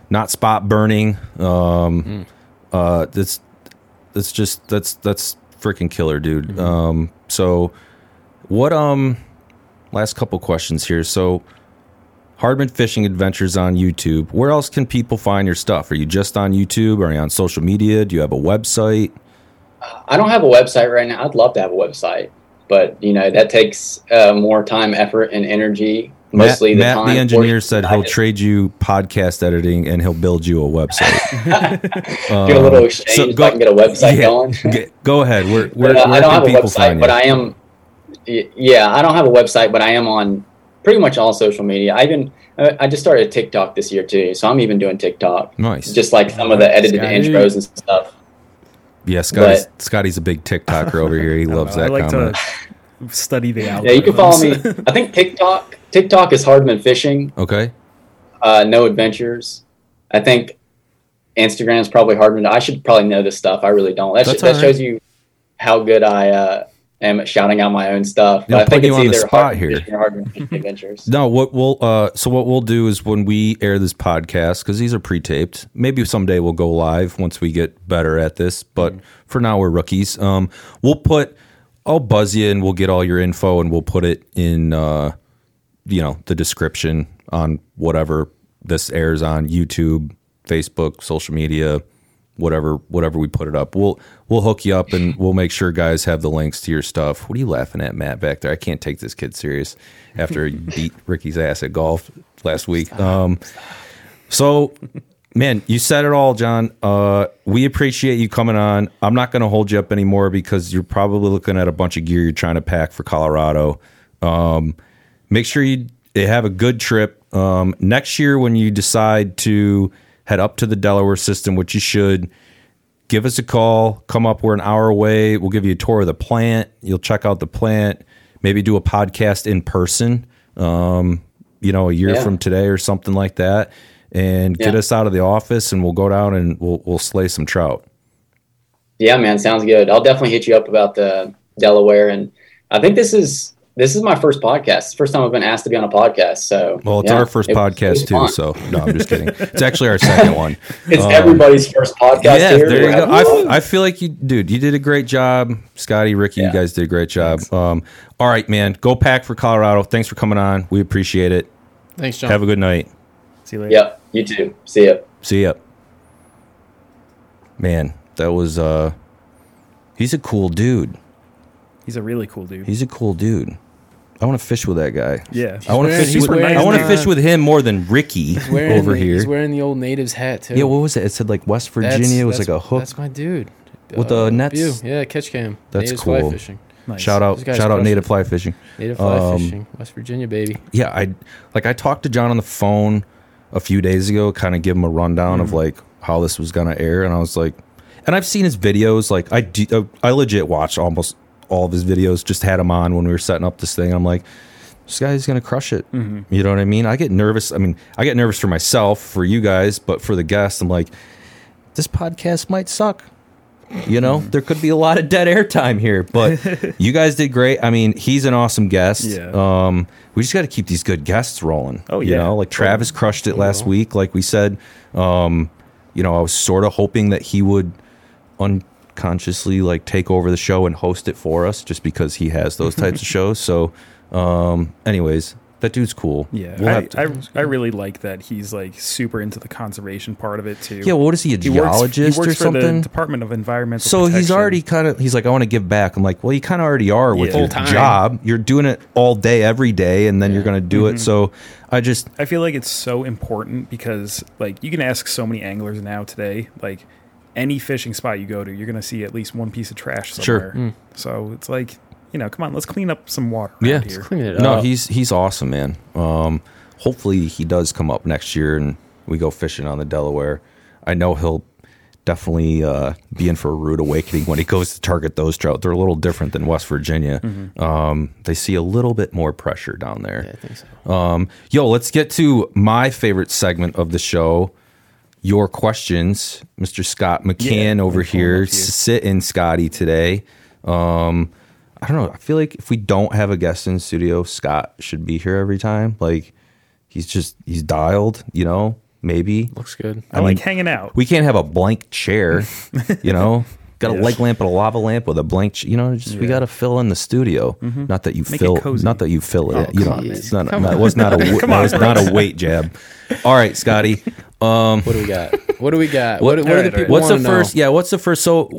[SPEAKER 1] not spot burning. Um, uh, that's that's just that's that's freaking killer, dude. Um, so what? Um, last couple questions here. So. Hardman Fishing Adventures on YouTube. Where else can people find your stuff? Are you just on YouTube? Are you on social media? Do you have a website?
[SPEAKER 4] I don't have a website right now. I'd love to have a website, but you know that takes uh, more time, effort, and energy. Mostly
[SPEAKER 1] Matt,
[SPEAKER 4] the
[SPEAKER 1] Matt,
[SPEAKER 4] time.
[SPEAKER 1] the engineer, said he'll trade you podcast editing and he'll build you a website. (laughs)
[SPEAKER 4] do a little
[SPEAKER 1] Uh,
[SPEAKER 4] exchange
[SPEAKER 1] so
[SPEAKER 4] so,
[SPEAKER 1] go-
[SPEAKER 4] I can get a website
[SPEAKER 1] Yeah,
[SPEAKER 4] going.
[SPEAKER 1] G- go ahead. Where, where,
[SPEAKER 4] But, uh,
[SPEAKER 1] where
[SPEAKER 4] I don't
[SPEAKER 1] can
[SPEAKER 4] have a
[SPEAKER 1] people
[SPEAKER 4] website,
[SPEAKER 1] find
[SPEAKER 4] but? I am. Yeah, I don't have a website, but I am on pretty much all social media. I even I I just started TikTok this year too, so I'm even doing TikTok.
[SPEAKER 1] nice.
[SPEAKER 4] Just like some of the edited intros and stuff.
[SPEAKER 1] Yeah, Scotty's, Scotty's a big TikToker over here. He (laughs) loves
[SPEAKER 3] know,
[SPEAKER 1] that
[SPEAKER 3] I like
[SPEAKER 1] comment.
[SPEAKER 3] to study the algorithms.
[SPEAKER 4] Yeah, you can follow me. (laughs) I think TikTok. TikTok is Hardman Fishing.
[SPEAKER 1] Okay.
[SPEAKER 4] Uh, no adventures. I think Instagram is probably Hardman. I should probably know this stuff. I really don't. That,
[SPEAKER 1] That's
[SPEAKER 4] sh- that
[SPEAKER 1] all right.
[SPEAKER 4] shows you how good I uh, am shouting out my own stuff. But I think it's
[SPEAKER 1] on the
[SPEAKER 4] either
[SPEAKER 1] spot here.
[SPEAKER 4] Or Adventures. (laughs)
[SPEAKER 1] No, what we'll uh so what we'll do is when we air this podcast because these are pre-taped. Maybe someday we'll go live once we get better at this. But
[SPEAKER 4] Mm-hmm.
[SPEAKER 1] for now, we're rookies. Um, we'll put I'll buzz you and we'll get all your info and we'll put it in uh you know the description on whatever this airs on YouTube, Facebook, social media, whatever whatever we put it up. We'll we'll hook you up and we'll make sure guys have the links to your stuff. What are you laughing at, Matt, back there? I can't take this kid serious after he (laughs) beat Ricky's ass at golf last week. Um so man, you said it all, Jon. Uh we appreciate you coming on. I'm not gonna hold you up anymore because you're probably looking at a bunch of gear you're trying to pack for Colorado. Um make sure you have a good trip. Um, next year, when you decide to head up to the Delaware system, which you should, give us a call. Come up. We're an hour away. We'll give you a tour of the plant. You'll check out the plant. Maybe do a podcast in person. Um, you know, a year
[SPEAKER 4] Yeah.
[SPEAKER 1] from today or something like that, and get us out of the office, and we'll go down and we'll we'll slay some trout.
[SPEAKER 4] Yeah, man, sounds good. I'll definitely hit you up about the Delaware, and I think this is this is my first podcast. It's the first time I've been asked to be on a podcast. So,
[SPEAKER 1] Well, it's
[SPEAKER 4] yeah,
[SPEAKER 1] our first
[SPEAKER 4] it was- it
[SPEAKER 1] podcast too.
[SPEAKER 4] fun.
[SPEAKER 1] So no, I'm just kidding. It's (laughs) actually our second one.
[SPEAKER 4] it's
[SPEAKER 1] um,
[SPEAKER 4] everybody's first podcast.
[SPEAKER 1] yeah,
[SPEAKER 4] here.
[SPEAKER 1] there you go. I,
[SPEAKER 4] Woo!
[SPEAKER 1] f- I feel like you, dude, you did a great job. Scotty, Ricky, you guys did a great job. Um, all right, man, go pack for Colorado. Thanks for coming on. We appreciate it.
[SPEAKER 2] Thanks, Jon.
[SPEAKER 1] Have a good night.
[SPEAKER 3] See you later.
[SPEAKER 4] Yep, you too. See ya.
[SPEAKER 1] See ya. Man, that was uh he's a cool dude.
[SPEAKER 3] He's a really cool dude.
[SPEAKER 1] He's a cool dude. I want to fish with that guy.
[SPEAKER 3] yeah.
[SPEAKER 1] I want to fish with
[SPEAKER 2] wearing,
[SPEAKER 1] I want to
[SPEAKER 2] uh,
[SPEAKER 1] fish with him more than Ricky (laughs) over
[SPEAKER 2] the,
[SPEAKER 1] here.
[SPEAKER 2] He's wearing the old natives hat too.
[SPEAKER 1] yeah, what was it? It said like West
[SPEAKER 2] That's-
[SPEAKER 1] Virginia. it was like a hook.
[SPEAKER 2] That's my dude.
[SPEAKER 1] With the nets?
[SPEAKER 2] View. Yeah, catch cam.
[SPEAKER 1] That's
[SPEAKER 2] Natives fly
[SPEAKER 1] cool.
[SPEAKER 2] fishing.
[SPEAKER 3] Nice.
[SPEAKER 1] Shout out shout out native fly fishing.
[SPEAKER 2] Native fly
[SPEAKER 1] Um,
[SPEAKER 2] fishing. West Virginia, baby.
[SPEAKER 1] yeah, I like I talked to Jon on the phone a few days ago, kind of give him a rundown of like how this was gonna air, and I was like, and I've seen his videos. Like I do, uh, I legit watched almost all of his videos. Just had him on when we were setting up this thing. I'm like, this guy's gonna crush it. You know what I mean? I get nervous. I mean, I get nervous for myself, for you guys, but for the guests, I'm like, this podcast might suck. You know, there could be a lot of dead air time here, but (laughs) you guys did great. I mean, he's an awesome guest.
[SPEAKER 3] Yeah.
[SPEAKER 1] Um, we just got to keep these good guests rolling.
[SPEAKER 3] Oh,
[SPEAKER 1] You
[SPEAKER 3] yeah.
[SPEAKER 1] know, like Travis crushed it last week. Like we said, um, you know, I was sort of hoping that he would unconsciously like take over the show and host it for us just because he has those types of (laughs) shows. So, um, anyways, that dude's cool.
[SPEAKER 3] Yeah,
[SPEAKER 1] We'll
[SPEAKER 3] I,
[SPEAKER 1] to-
[SPEAKER 3] I, I really like that he's like super into the conservation part of it too.
[SPEAKER 1] yeah. Well, what is he, a
[SPEAKER 3] he works,
[SPEAKER 1] geologist
[SPEAKER 3] he works
[SPEAKER 1] or
[SPEAKER 3] for
[SPEAKER 1] something?
[SPEAKER 3] the Department of Environmental.
[SPEAKER 1] So he's already kind of he's like I want to give back. I'm like, well, you kind of already are with
[SPEAKER 3] Yeah.
[SPEAKER 1] your
[SPEAKER 2] Full-time.
[SPEAKER 1] job. You're doing it all day, every day, and then you're going to do
[SPEAKER 3] Mm-hmm.
[SPEAKER 1] it. So I just
[SPEAKER 3] I feel like it's so important because like you can ask so many anglers now today, like any fishing spot you go to, you're gonna see at least one piece of trash
[SPEAKER 1] Sure.
[SPEAKER 3] somewhere. So it's like, you know, come on, let's clean up some water
[SPEAKER 1] Yeah.
[SPEAKER 3] around
[SPEAKER 1] Let's
[SPEAKER 3] here.
[SPEAKER 2] Clean it
[SPEAKER 1] no,
[SPEAKER 2] up.
[SPEAKER 1] he's he's awesome, man. Um, hopefully he does come up next year and we go fishing on the Delaware. I know he'll definitely uh, be in for a rude awakening when he goes to target those trout. They're a little different than West Virginia.
[SPEAKER 3] Mm-hmm.
[SPEAKER 1] Um, they see a little bit more pressure down there.
[SPEAKER 2] Yeah, I think so.
[SPEAKER 1] Um, yo, let's get to my favorite segment of the show. Your questions, Mr. Scott McCann
[SPEAKER 3] Yeah,
[SPEAKER 1] over here,
[SPEAKER 3] up here.
[SPEAKER 1] sitting Scotty today. Um, I don't know. I feel like if we don't have a guest in studio, Scott should be here every time. Like he's just he's dialed, you know. Maybe
[SPEAKER 2] Looks good.
[SPEAKER 3] I, like hanging out.
[SPEAKER 1] we can't have a blank chair, you know. (laughs) Got a
[SPEAKER 3] Yeah.
[SPEAKER 1] leg lamp and a lava lamp with a blank. Ch- you know, just we got to fill in the studio. Not that you
[SPEAKER 3] Make it
[SPEAKER 1] fill,
[SPEAKER 3] cozy.
[SPEAKER 1] not that you fill it.
[SPEAKER 2] Oh,
[SPEAKER 1] you know,
[SPEAKER 2] come
[SPEAKER 1] it's
[SPEAKER 2] on.
[SPEAKER 1] not.
[SPEAKER 2] Come
[SPEAKER 1] that was not a. (laughs)
[SPEAKER 3] Come
[SPEAKER 1] that
[SPEAKER 3] on,
[SPEAKER 1] was not a weight jab. All right, Scotty. (laughs) Um,
[SPEAKER 2] What do we got? What do we got? (laughs)
[SPEAKER 1] What-
[SPEAKER 2] What, what,
[SPEAKER 3] all
[SPEAKER 2] do the
[SPEAKER 3] right,
[SPEAKER 2] people
[SPEAKER 1] what's the
[SPEAKER 2] wanna know?
[SPEAKER 1] first? Yeah, what's the first? So,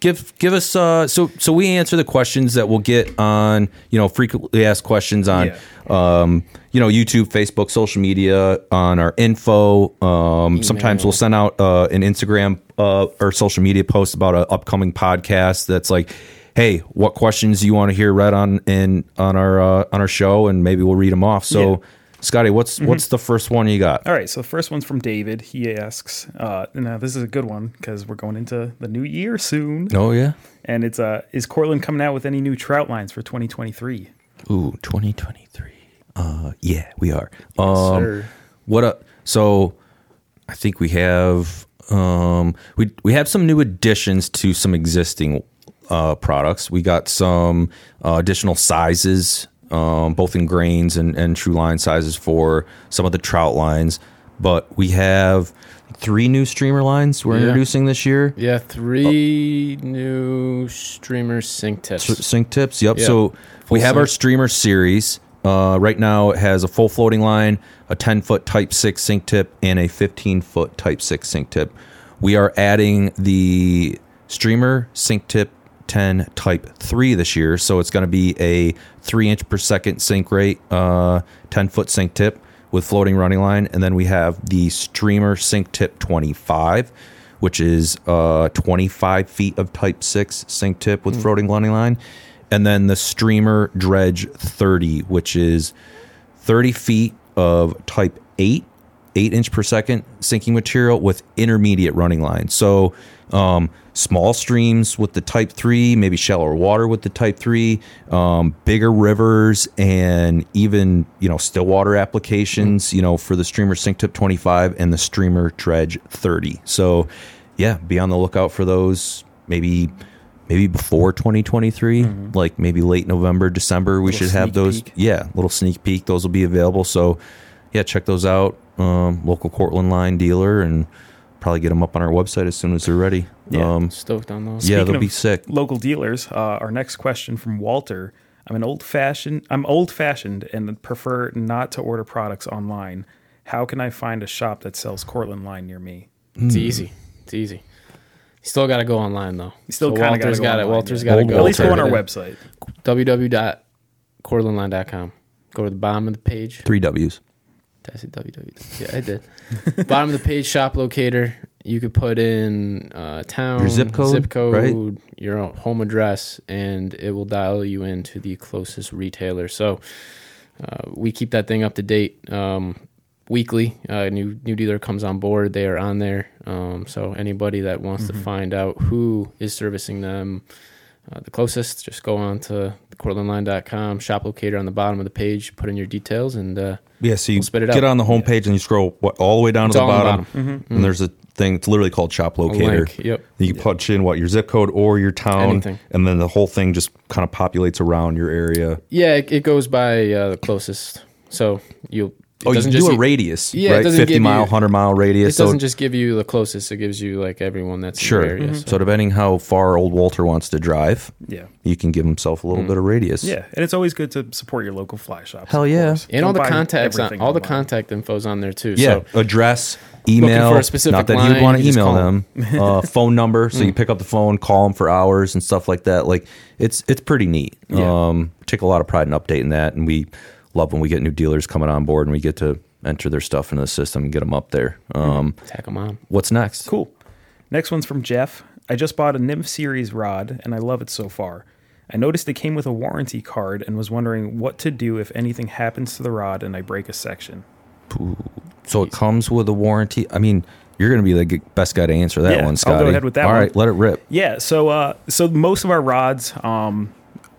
[SPEAKER 1] give give us. Uh, so so we answer the questions that we'll get on. You know, frequently asked questions on. Um, you know, YouTube, Facebook, social media, on our info. Um, sometimes we'll send out uh, an Instagram uh, or social media post about an upcoming podcast. That's like, hey, what questions do you want to hear read on in on our uh, on our show, and maybe we'll read them off. So,
[SPEAKER 3] Yeah.
[SPEAKER 1] Scotty, what's what's the first one you got?
[SPEAKER 3] All right, so the first one's from David. He asks, uh, now this is a good one because we're going into the new year soon,
[SPEAKER 1] Oh yeah.
[SPEAKER 3] and it's uh, is Cortland coming out with any new trout lines for 2023?
[SPEAKER 1] Ooh, 2023. Uh, yeah, we are. Um,
[SPEAKER 2] sir.
[SPEAKER 1] what a so I think we have um we we have some new additions to some existing uh products. We got some uh, additional sizes um both in grains and and true line sizes for some of the trout lines, but we have three new streamer lines we're
[SPEAKER 2] Yeah.
[SPEAKER 1] introducing this year.
[SPEAKER 2] Yeah, three new streamer sink tips.
[SPEAKER 1] S- Sink tips. Yep.
[SPEAKER 2] Yeah.
[SPEAKER 1] So we
[SPEAKER 2] Full
[SPEAKER 1] have our streamer series. Uh, right now, it has a full floating line, a 10 foot Type 6 sink tip, and a 15 foot Type 6 sink tip. We are adding the streamer sink tip 10 Type 3 this year. So it's going to be a 3 inch per second sink rate, uh, 10 foot sink tip with floating running line. And then we have the streamer sink tip 25 which is uh, 25 feet of Type 6 sink tip with floating running line. And then the Streamer Dredge 30, which is 30 feet of Type 8, 8 inch per second sinking material with intermediate running line. So um, small streams with the Type 3, maybe shallower water with the Type 3, um, bigger rivers, and even, you know, still water applications, you know, for the Streamer Sink Tip 25 and the Streamer Dredge 30. So, yeah, be on the lookout for those maybe maybe before 2023 like maybe late november december we should have those
[SPEAKER 3] peek.
[SPEAKER 1] yeah little sneak peek those will be available so yeah check those out um, local cortland line dealer and probably get them up on our website as soon as they're ready
[SPEAKER 3] Yeah.
[SPEAKER 1] um,
[SPEAKER 2] Stoked on those.
[SPEAKER 1] yeah
[SPEAKER 3] Speaking
[SPEAKER 1] they'll be sick
[SPEAKER 3] Local dealers. Uh, our next question from Walter. I'm an old fashioned. I'm old fashioned and prefer not to order products online. How can I find a shop that sells Cortland line near me?
[SPEAKER 2] It's easy. It's easy. You still got to go online though.
[SPEAKER 3] You still
[SPEAKER 2] So
[SPEAKER 3] kinda
[SPEAKER 2] Walter's
[SPEAKER 3] gotta go
[SPEAKER 2] got it.
[SPEAKER 3] online,
[SPEAKER 2] Walter's
[SPEAKER 3] yeah.
[SPEAKER 2] got to go.
[SPEAKER 3] At least go on our website.
[SPEAKER 2] www.cortlandline.com. Go to the bottom of the page.
[SPEAKER 1] three w's
[SPEAKER 2] Did I say www? Yeah, I did. (laughs) Bottom of the page, shop locator. You could put in uh, town,
[SPEAKER 1] Your zip code,
[SPEAKER 2] zip code,
[SPEAKER 1] right?
[SPEAKER 2] your home address, and it will dial you into the closest retailer. So uh, we keep that thing up to date um, weekly. Uh, new new dealer comes on board, they are on there. Um, so anybody that wants
[SPEAKER 1] Mm-hmm.
[SPEAKER 2] to find out who is servicing them uh, the closest, just go on to cortlandline.com, shop locator on the bottom of the page, put in your details, and uh,
[SPEAKER 1] yeah so you
[SPEAKER 2] We'll spit it
[SPEAKER 1] get
[SPEAKER 2] out.
[SPEAKER 1] on the homepage and you scroll what, all the way down
[SPEAKER 2] It's
[SPEAKER 1] to the
[SPEAKER 2] all on the
[SPEAKER 1] bottom,
[SPEAKER 2] bottom.
[SPEAKER 1] and there's a thing. It's literally called Shop Locator.
[SPEAKER 2] yep.
[SPEAKER 1] You can punch in what your zip code or your town,
[SPEAKER 2] Anything.
[SPEAKER 1] and then the whole thing just kind of populates around your area.
[SPEAKER 2] Yeah, it, it goes by uh, the closest. So you. It
[SPEAKER 1] Oh, you
[SPEAKER 2] doesn't
[SPEAKER 1] can do
[SPEAKER 2] just
[SPEAKER 1] a radius,
[SPEAKER 2] Yeah,
[SPEAKER 1] right? Fifty
[SPEAKER 2] give
[SPEAKER 1] mile, hundred mile radius.
[SPEAKER 2] It doesn't just give you the closest; it gives you like everyone that's
[SPEAKER 1] sure.
[SPEAKER 2] in the area.
[SPEAKER 1] So depending how far old Walter wants to drive,
[SPEAKER 3] Yeah.
[SPEAKER 1] you can give himself a little bit of radius.
[SPEAKER 3] Yeah, and it's always good to support your local fly shops.
[SPEAKER 1] Hell yeah.
[SPEAKER 2] and all
[SPEAKER 3] Don't
[SPEAKER 2] the contacts, on,
[SPEAKER 3] everything
[SPEAKER 2] all the contact info's on there too.
[SPEAKER 1] Yeah,
[SPEAKER 2] So
[SPEAKER 1] address, email.
[SPEAKER 2] for a specific
[SPEAKER 1] not that
[SPEAKER 2] line,
[SPEAKER 1] you'd want to email them. (laughs) uh, phone number, so you pick up the phone, call them for hours and stuff like that. Like it's it's pretty neat.
[SPEAKER 3] Yeah.
[SPEAKER 1] Um, take a lot of pride in updating that, and we love when we get new dealers coming on board and we get to enter their stuff into the system and get them up there. Um,
[SPEAKER 2] tack them on.
[SPEAKER 1] What's next?
[SPEAKER 3] Cool. Next one's from Jeff. I just bought a Nymph series rod and I love it so far. I noticed it came with a warranty card and was wondering what to do if anything happens to the rod and I break a section.
[SPEAKER 1] So it comes with a warranty. I mean, you're going to be the best guy to answer that
[SPEAKER 3] Yeah,
[SPEAKER 1] one,
[SPEAKER 3] I'll go ahead with that
[SPEAKER 1] All
[SPEAKER 3] one.
[SPEAKER 1] right, let it rip.
[SPEAKER 3] Yeah, so uh, so most of our rods, um,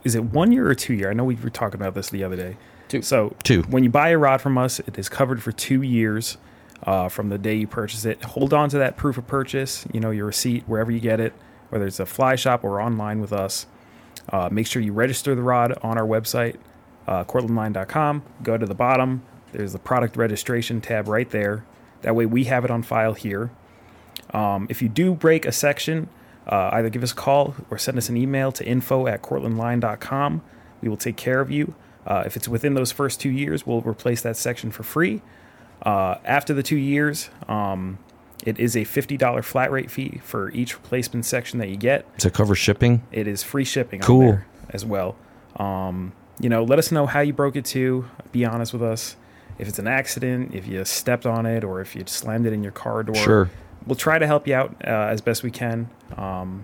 [SPEAKER 3] is it one year or two year? I know we were talking about this the other day.
[SPEAKER 2] Two.
[SPEAKER 3] So
[SPEAKER 1] Two.
[SPEAKER 3] When you buy a rod from us, it is covered for two years uh, from the day you purchase it. Hold on to that proof of purchase. You know your receipt wherever you get it, whether it's a fly shop or online with us. Uh, make sure you register the rod on our website, uh, cortlandline.com. Go to the bottom. There's the product registration tab right there. That way we have it on file here. Um, if you do break a section, uh, either give us a call or send us an email to info at cortlandline.com. We will take care of you. Uh, if it's within those first two years, we'll replace that section for free. Uh, after the two years, um, it is a $50 flat rate fee for each replacement section that you get.
[SPEAKER 1] To cover shipping,
[SPEAKER 3] It is free shipping
[SPEAKER 1] Cool.
[SPEAKER 3] there as well. Um, you know, let us know how you broke it too. Be honest with us. If it's an accident, if you stepped on it, or if you slammed it in your car door,
[SPEAKER 1] Sure.
[SPEAKER 3] we'll try to help you out uh, as best we can. Um,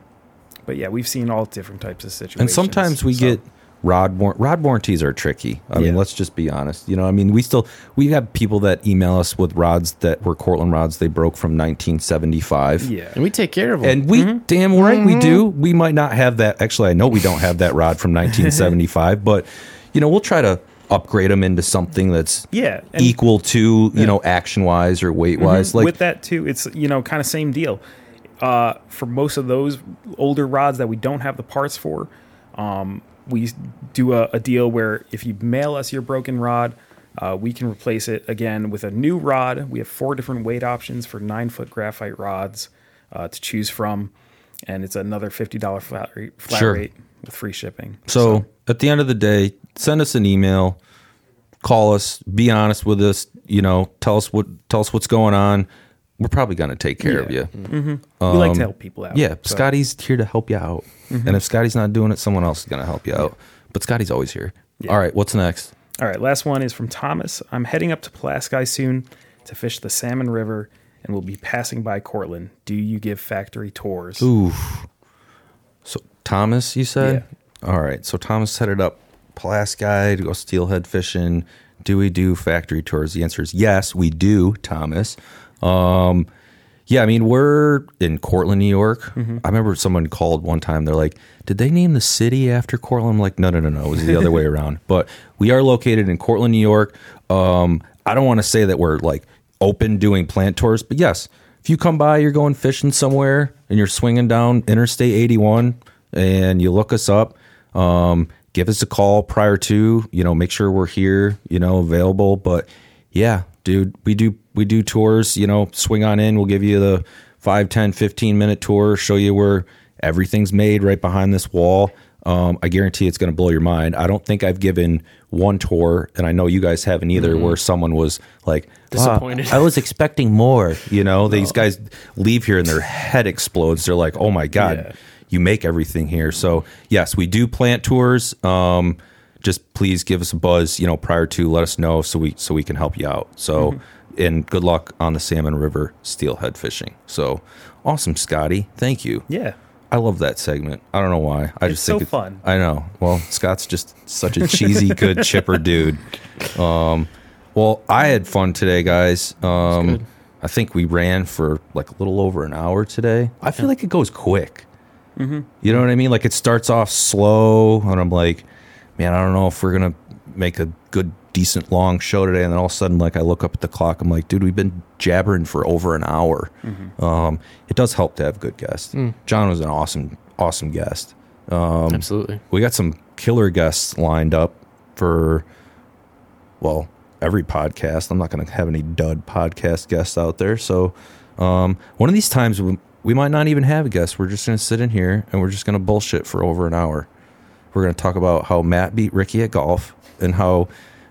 [SPEAKER 3] but yeah, we've seen all different types of situations.
[SPEAKER 1] and sometimes we
[SPEAKER 3] So,
[SPEAKER 1] get rod war- rod warranties are tricky. I mean, let's just be honest. You know, I mean, we still we have people that email us with rods that were Cortland rods they broke from 1975.
[SPEAKER 3] yeah,
[SPEAKER 2] And we take care of them.
[SPEAKER 1] And we damn right we do. We might not have that. Actually, I know we don't have that rod from 1975, but you know, we'll try to upgrade them into something that's
[SPEAKER 3] yeah, and
[SPEAKER 1] equal to you know action wise or weight wise. Like
[SPEAKER 3] with that too, it's you know kind of same deal. Uh, for most of those older rods that we don't have the parts for, um, we do a, a deal where if you mail us your broken rod, uh, we can replace it again with a new rod. We have four different weight options for nine foot graphite rods uh, to choose from, and it's another fifty dollar flat rate, flat
[SPEAKER 1] Sure.
[SPEAKER 3] rate with free shipping.
[SPEAKER 1] So, at the end of the day, send us an email, call us, be honest with us. You know, tell us what tell us what's going on. We're probably going to take care of
[SPEAKER 3] Yeah.
[SPEAKER 1] you.
[SPEAKER 3] we like to help people out.
[SPEAKER 1] Um, Yeah,
[SPEAKER 3] So-
[SPEAKER 1] Scotty's here to help you out, and if Scotty's not doing it, someone else is going to help you out. But Scotty's always here. All right, what's next?
[SPEAKER 3] All right, last one is from Thomas. I'm heading up to Pulaski soon to fish the Salmon River and we'll be passing by Cortland. Do you give factory tours?
[SPEAKER 1] Ooh. So Thomas, you said? All right. So Thomas headed up Pulaski to go steelhead fishing. Do we do factory tours? The answer is yes, we do, Thomas. Um, yeah, I mean we're in Cortland, New York. I remember someone called one time. They're like, "Did they name the city after Cortland?" I'm like, no, no, no, no. It was the other way (laughs) around. But we are located in Cortland, New York. Um, I don't want to say that we're like open doing plant tours, but yes, if you come by, you're going fishing somewhere and you're swinging down Interstate 81 and you look us up, um, give us a call prior to, you know, make sure we're here, you know, available. But yeah, dude, we do we do tours, you know, swing on in, we'll give you the 5, 10, 15 minute tour, show you where everything's made right behind this wall. Um, I guarantee it's going to blow your mind. I don't think I've given one tour, and I know you guys haven't either, where someone was like,
[SPEAKER 2] Disappointed.
[SPEAKER 1] "Wow, I was expecting more. You know, (laughs) these guys leave here and their head explodes. They're like, oh my God,
[SPEAKER 3] Yeah.
[SPEAKER 1] you make everything here. So, yes, we do plant tours. Um, just please give us a buzz, you know, prior to let us know so we so we can help you out. So, and good luck on the Salmon River steelhead fishing. So, awesome, Scotty. Thank you.
[SPEAKER 3] Yeah.
[SPEAKER 1] I love that segment. I don't know why. I
[SPEAKER 3] It's
[SPEAKER 1] just think
[SPEAKER 3] so
[SPEAKER 1] think
[SPEAKER 3] fun.
[SPEAKER 1] I know. Well, Scott's just such a cheesy, (laughs) good chipper dude. Um, well, I had fun today, guys. Um. I think we ran for like a little over an hour today. I feel like it goes quick.
[SPEAKER 3] Mm-hmm.
[SPEAKER 1] You know what I mean? Like it starts off slow, and I'm like, man, I don't know if we're gonna make a good, decent, long show today. And then all of a sudden, like I look up at the clock, I'm like, dude, we've been jabbering for over an hour. Um, it does help to have good guests. Jon was an awesome, awesome guest. Um,
[SPEAKER 2] Absolutely.
[SPEAKER 1] we got some killer guests lined up for well every podcast i'm not going to have any dud podcast guests out there so um, one of these times we, we might not even have a guest we're just going to sit in here and we're just going to bullshit for over an hour we're going to talk about how matt beat ricky at golf and how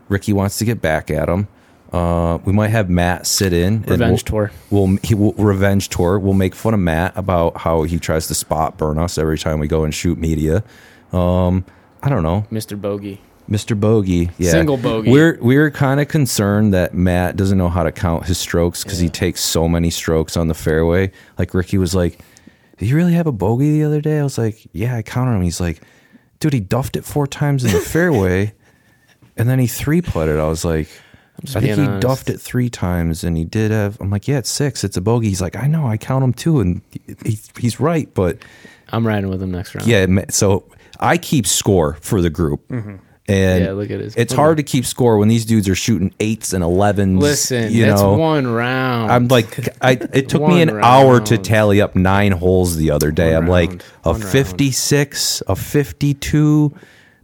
[SPEAKER 1] ricky wants to get back at him uh, we might have Matt sit in.
[SPEAKER 2] Revenge
[SPEAKER 1] we'll-
[SPEAKER 2] tour.
[SPEAKER 1] We'll he will revenge tour. We'll make fun of Matt about how he tries to spot burn us every time we go and shoot media. Um, I don't know,
[SPEAKER 2] Mr. Bogey.
[SPEAKER 1] Mr. Bogey. Yeah,
[SPEAKER 2] Single bogey.
[SPEAKER 1] We're we're kind of concerned that Matt doesn't know how to count his strokes because he takes so many strokes on the fairway. Like Ricky was like, "Did you really have a bogey the other day?" I was like, "Yeah, I counted him." He's like, "Dude, he duffed it four times in the (laughs) fairway, and then he three putted." I was like. I think he
[SPEAKER 2] honest.
[SPEAKER 1] duffed it three times, and he did have. I'm like, yeah, it's six. It's a bogey. He's like, I know, I count them too, and he, he's right. But
[SPEAKER 2] I'm riding with him next round.
[SPEAKER 1] yeah, so I keep score for the group, mm-hmm. And
[SPEAKER 2] Yeah, look at his
[SPEAKER 1] It's hard to keep score when these dudes are shooting eights and elevens.
[SPEAKER 2] Listen,
[SPEAKER 1] you
[SPEAKER 2] it's
[SPEAKER 1] know,
[SPEAKER 2] one round.
[SPEAKER 1] I'm like, I it took me an hour to tally up nine holes the other day.
[SPEAKER 2] One
[SPEAKER 1] I'm like a
[SPEAKER 2] One round.
[SPEAKER 1] 56, a 52.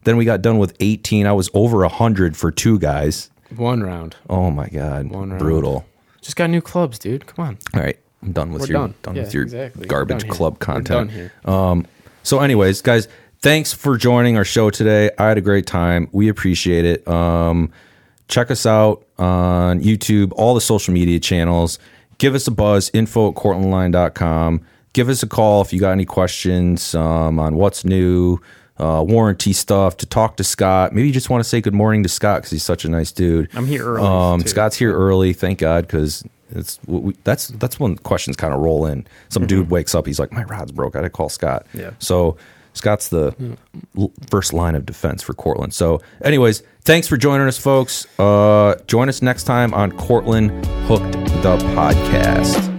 [SPEAKER 1] Then we got done with 18. I was over 100 for two guys.
[SPEAKER 2] one round.
[SPEAKER 1] Oh my god,
[SPEAKER 2] One round.
[SPEAKER 1] brutal.
[SPEAKER 2] Just got new clubs, dude. Come on.
[SPEAKER 1] All right, I'm done with
[SPEAKER 2] We're
[SPEAKER 1] your
[SPEAKER 2] done. Yeah,
[SPEAKER 1] with your
[SPEAKER 2] exactly.
[SPEAKER 1] Garbage
[SPEAKER 2] done
[SPEAKER 1] club content. Um, so, anyways, guys, thanks for joining our show today. I had a great time. We appreciate it. Um, check us out on YouTube, all the social media channels. Give us a buzz, info at cortlandline.com. Give us a call if you got any questions um, on what's new, uh, warranty stuff, to talk to Scott. Maybe you just want to say good morning to Scott because he's such a nice dude.
[SPEAKER 3] I'm here early,
[SPEAKER 1] Um. Scott's here early, thank God, because it's we, that's that's when questions kind of roll in. Some dude wakes up, he's like, "My rod's broke. I got to call Scott."
[SPEAKER 3] Yeah.
[SPEAKER 1] So Scott's the l- first line of defense for Cortland. So, anyways, thanks for joining us, folks. Uh, join us next time on Cortland Hooked the podcast.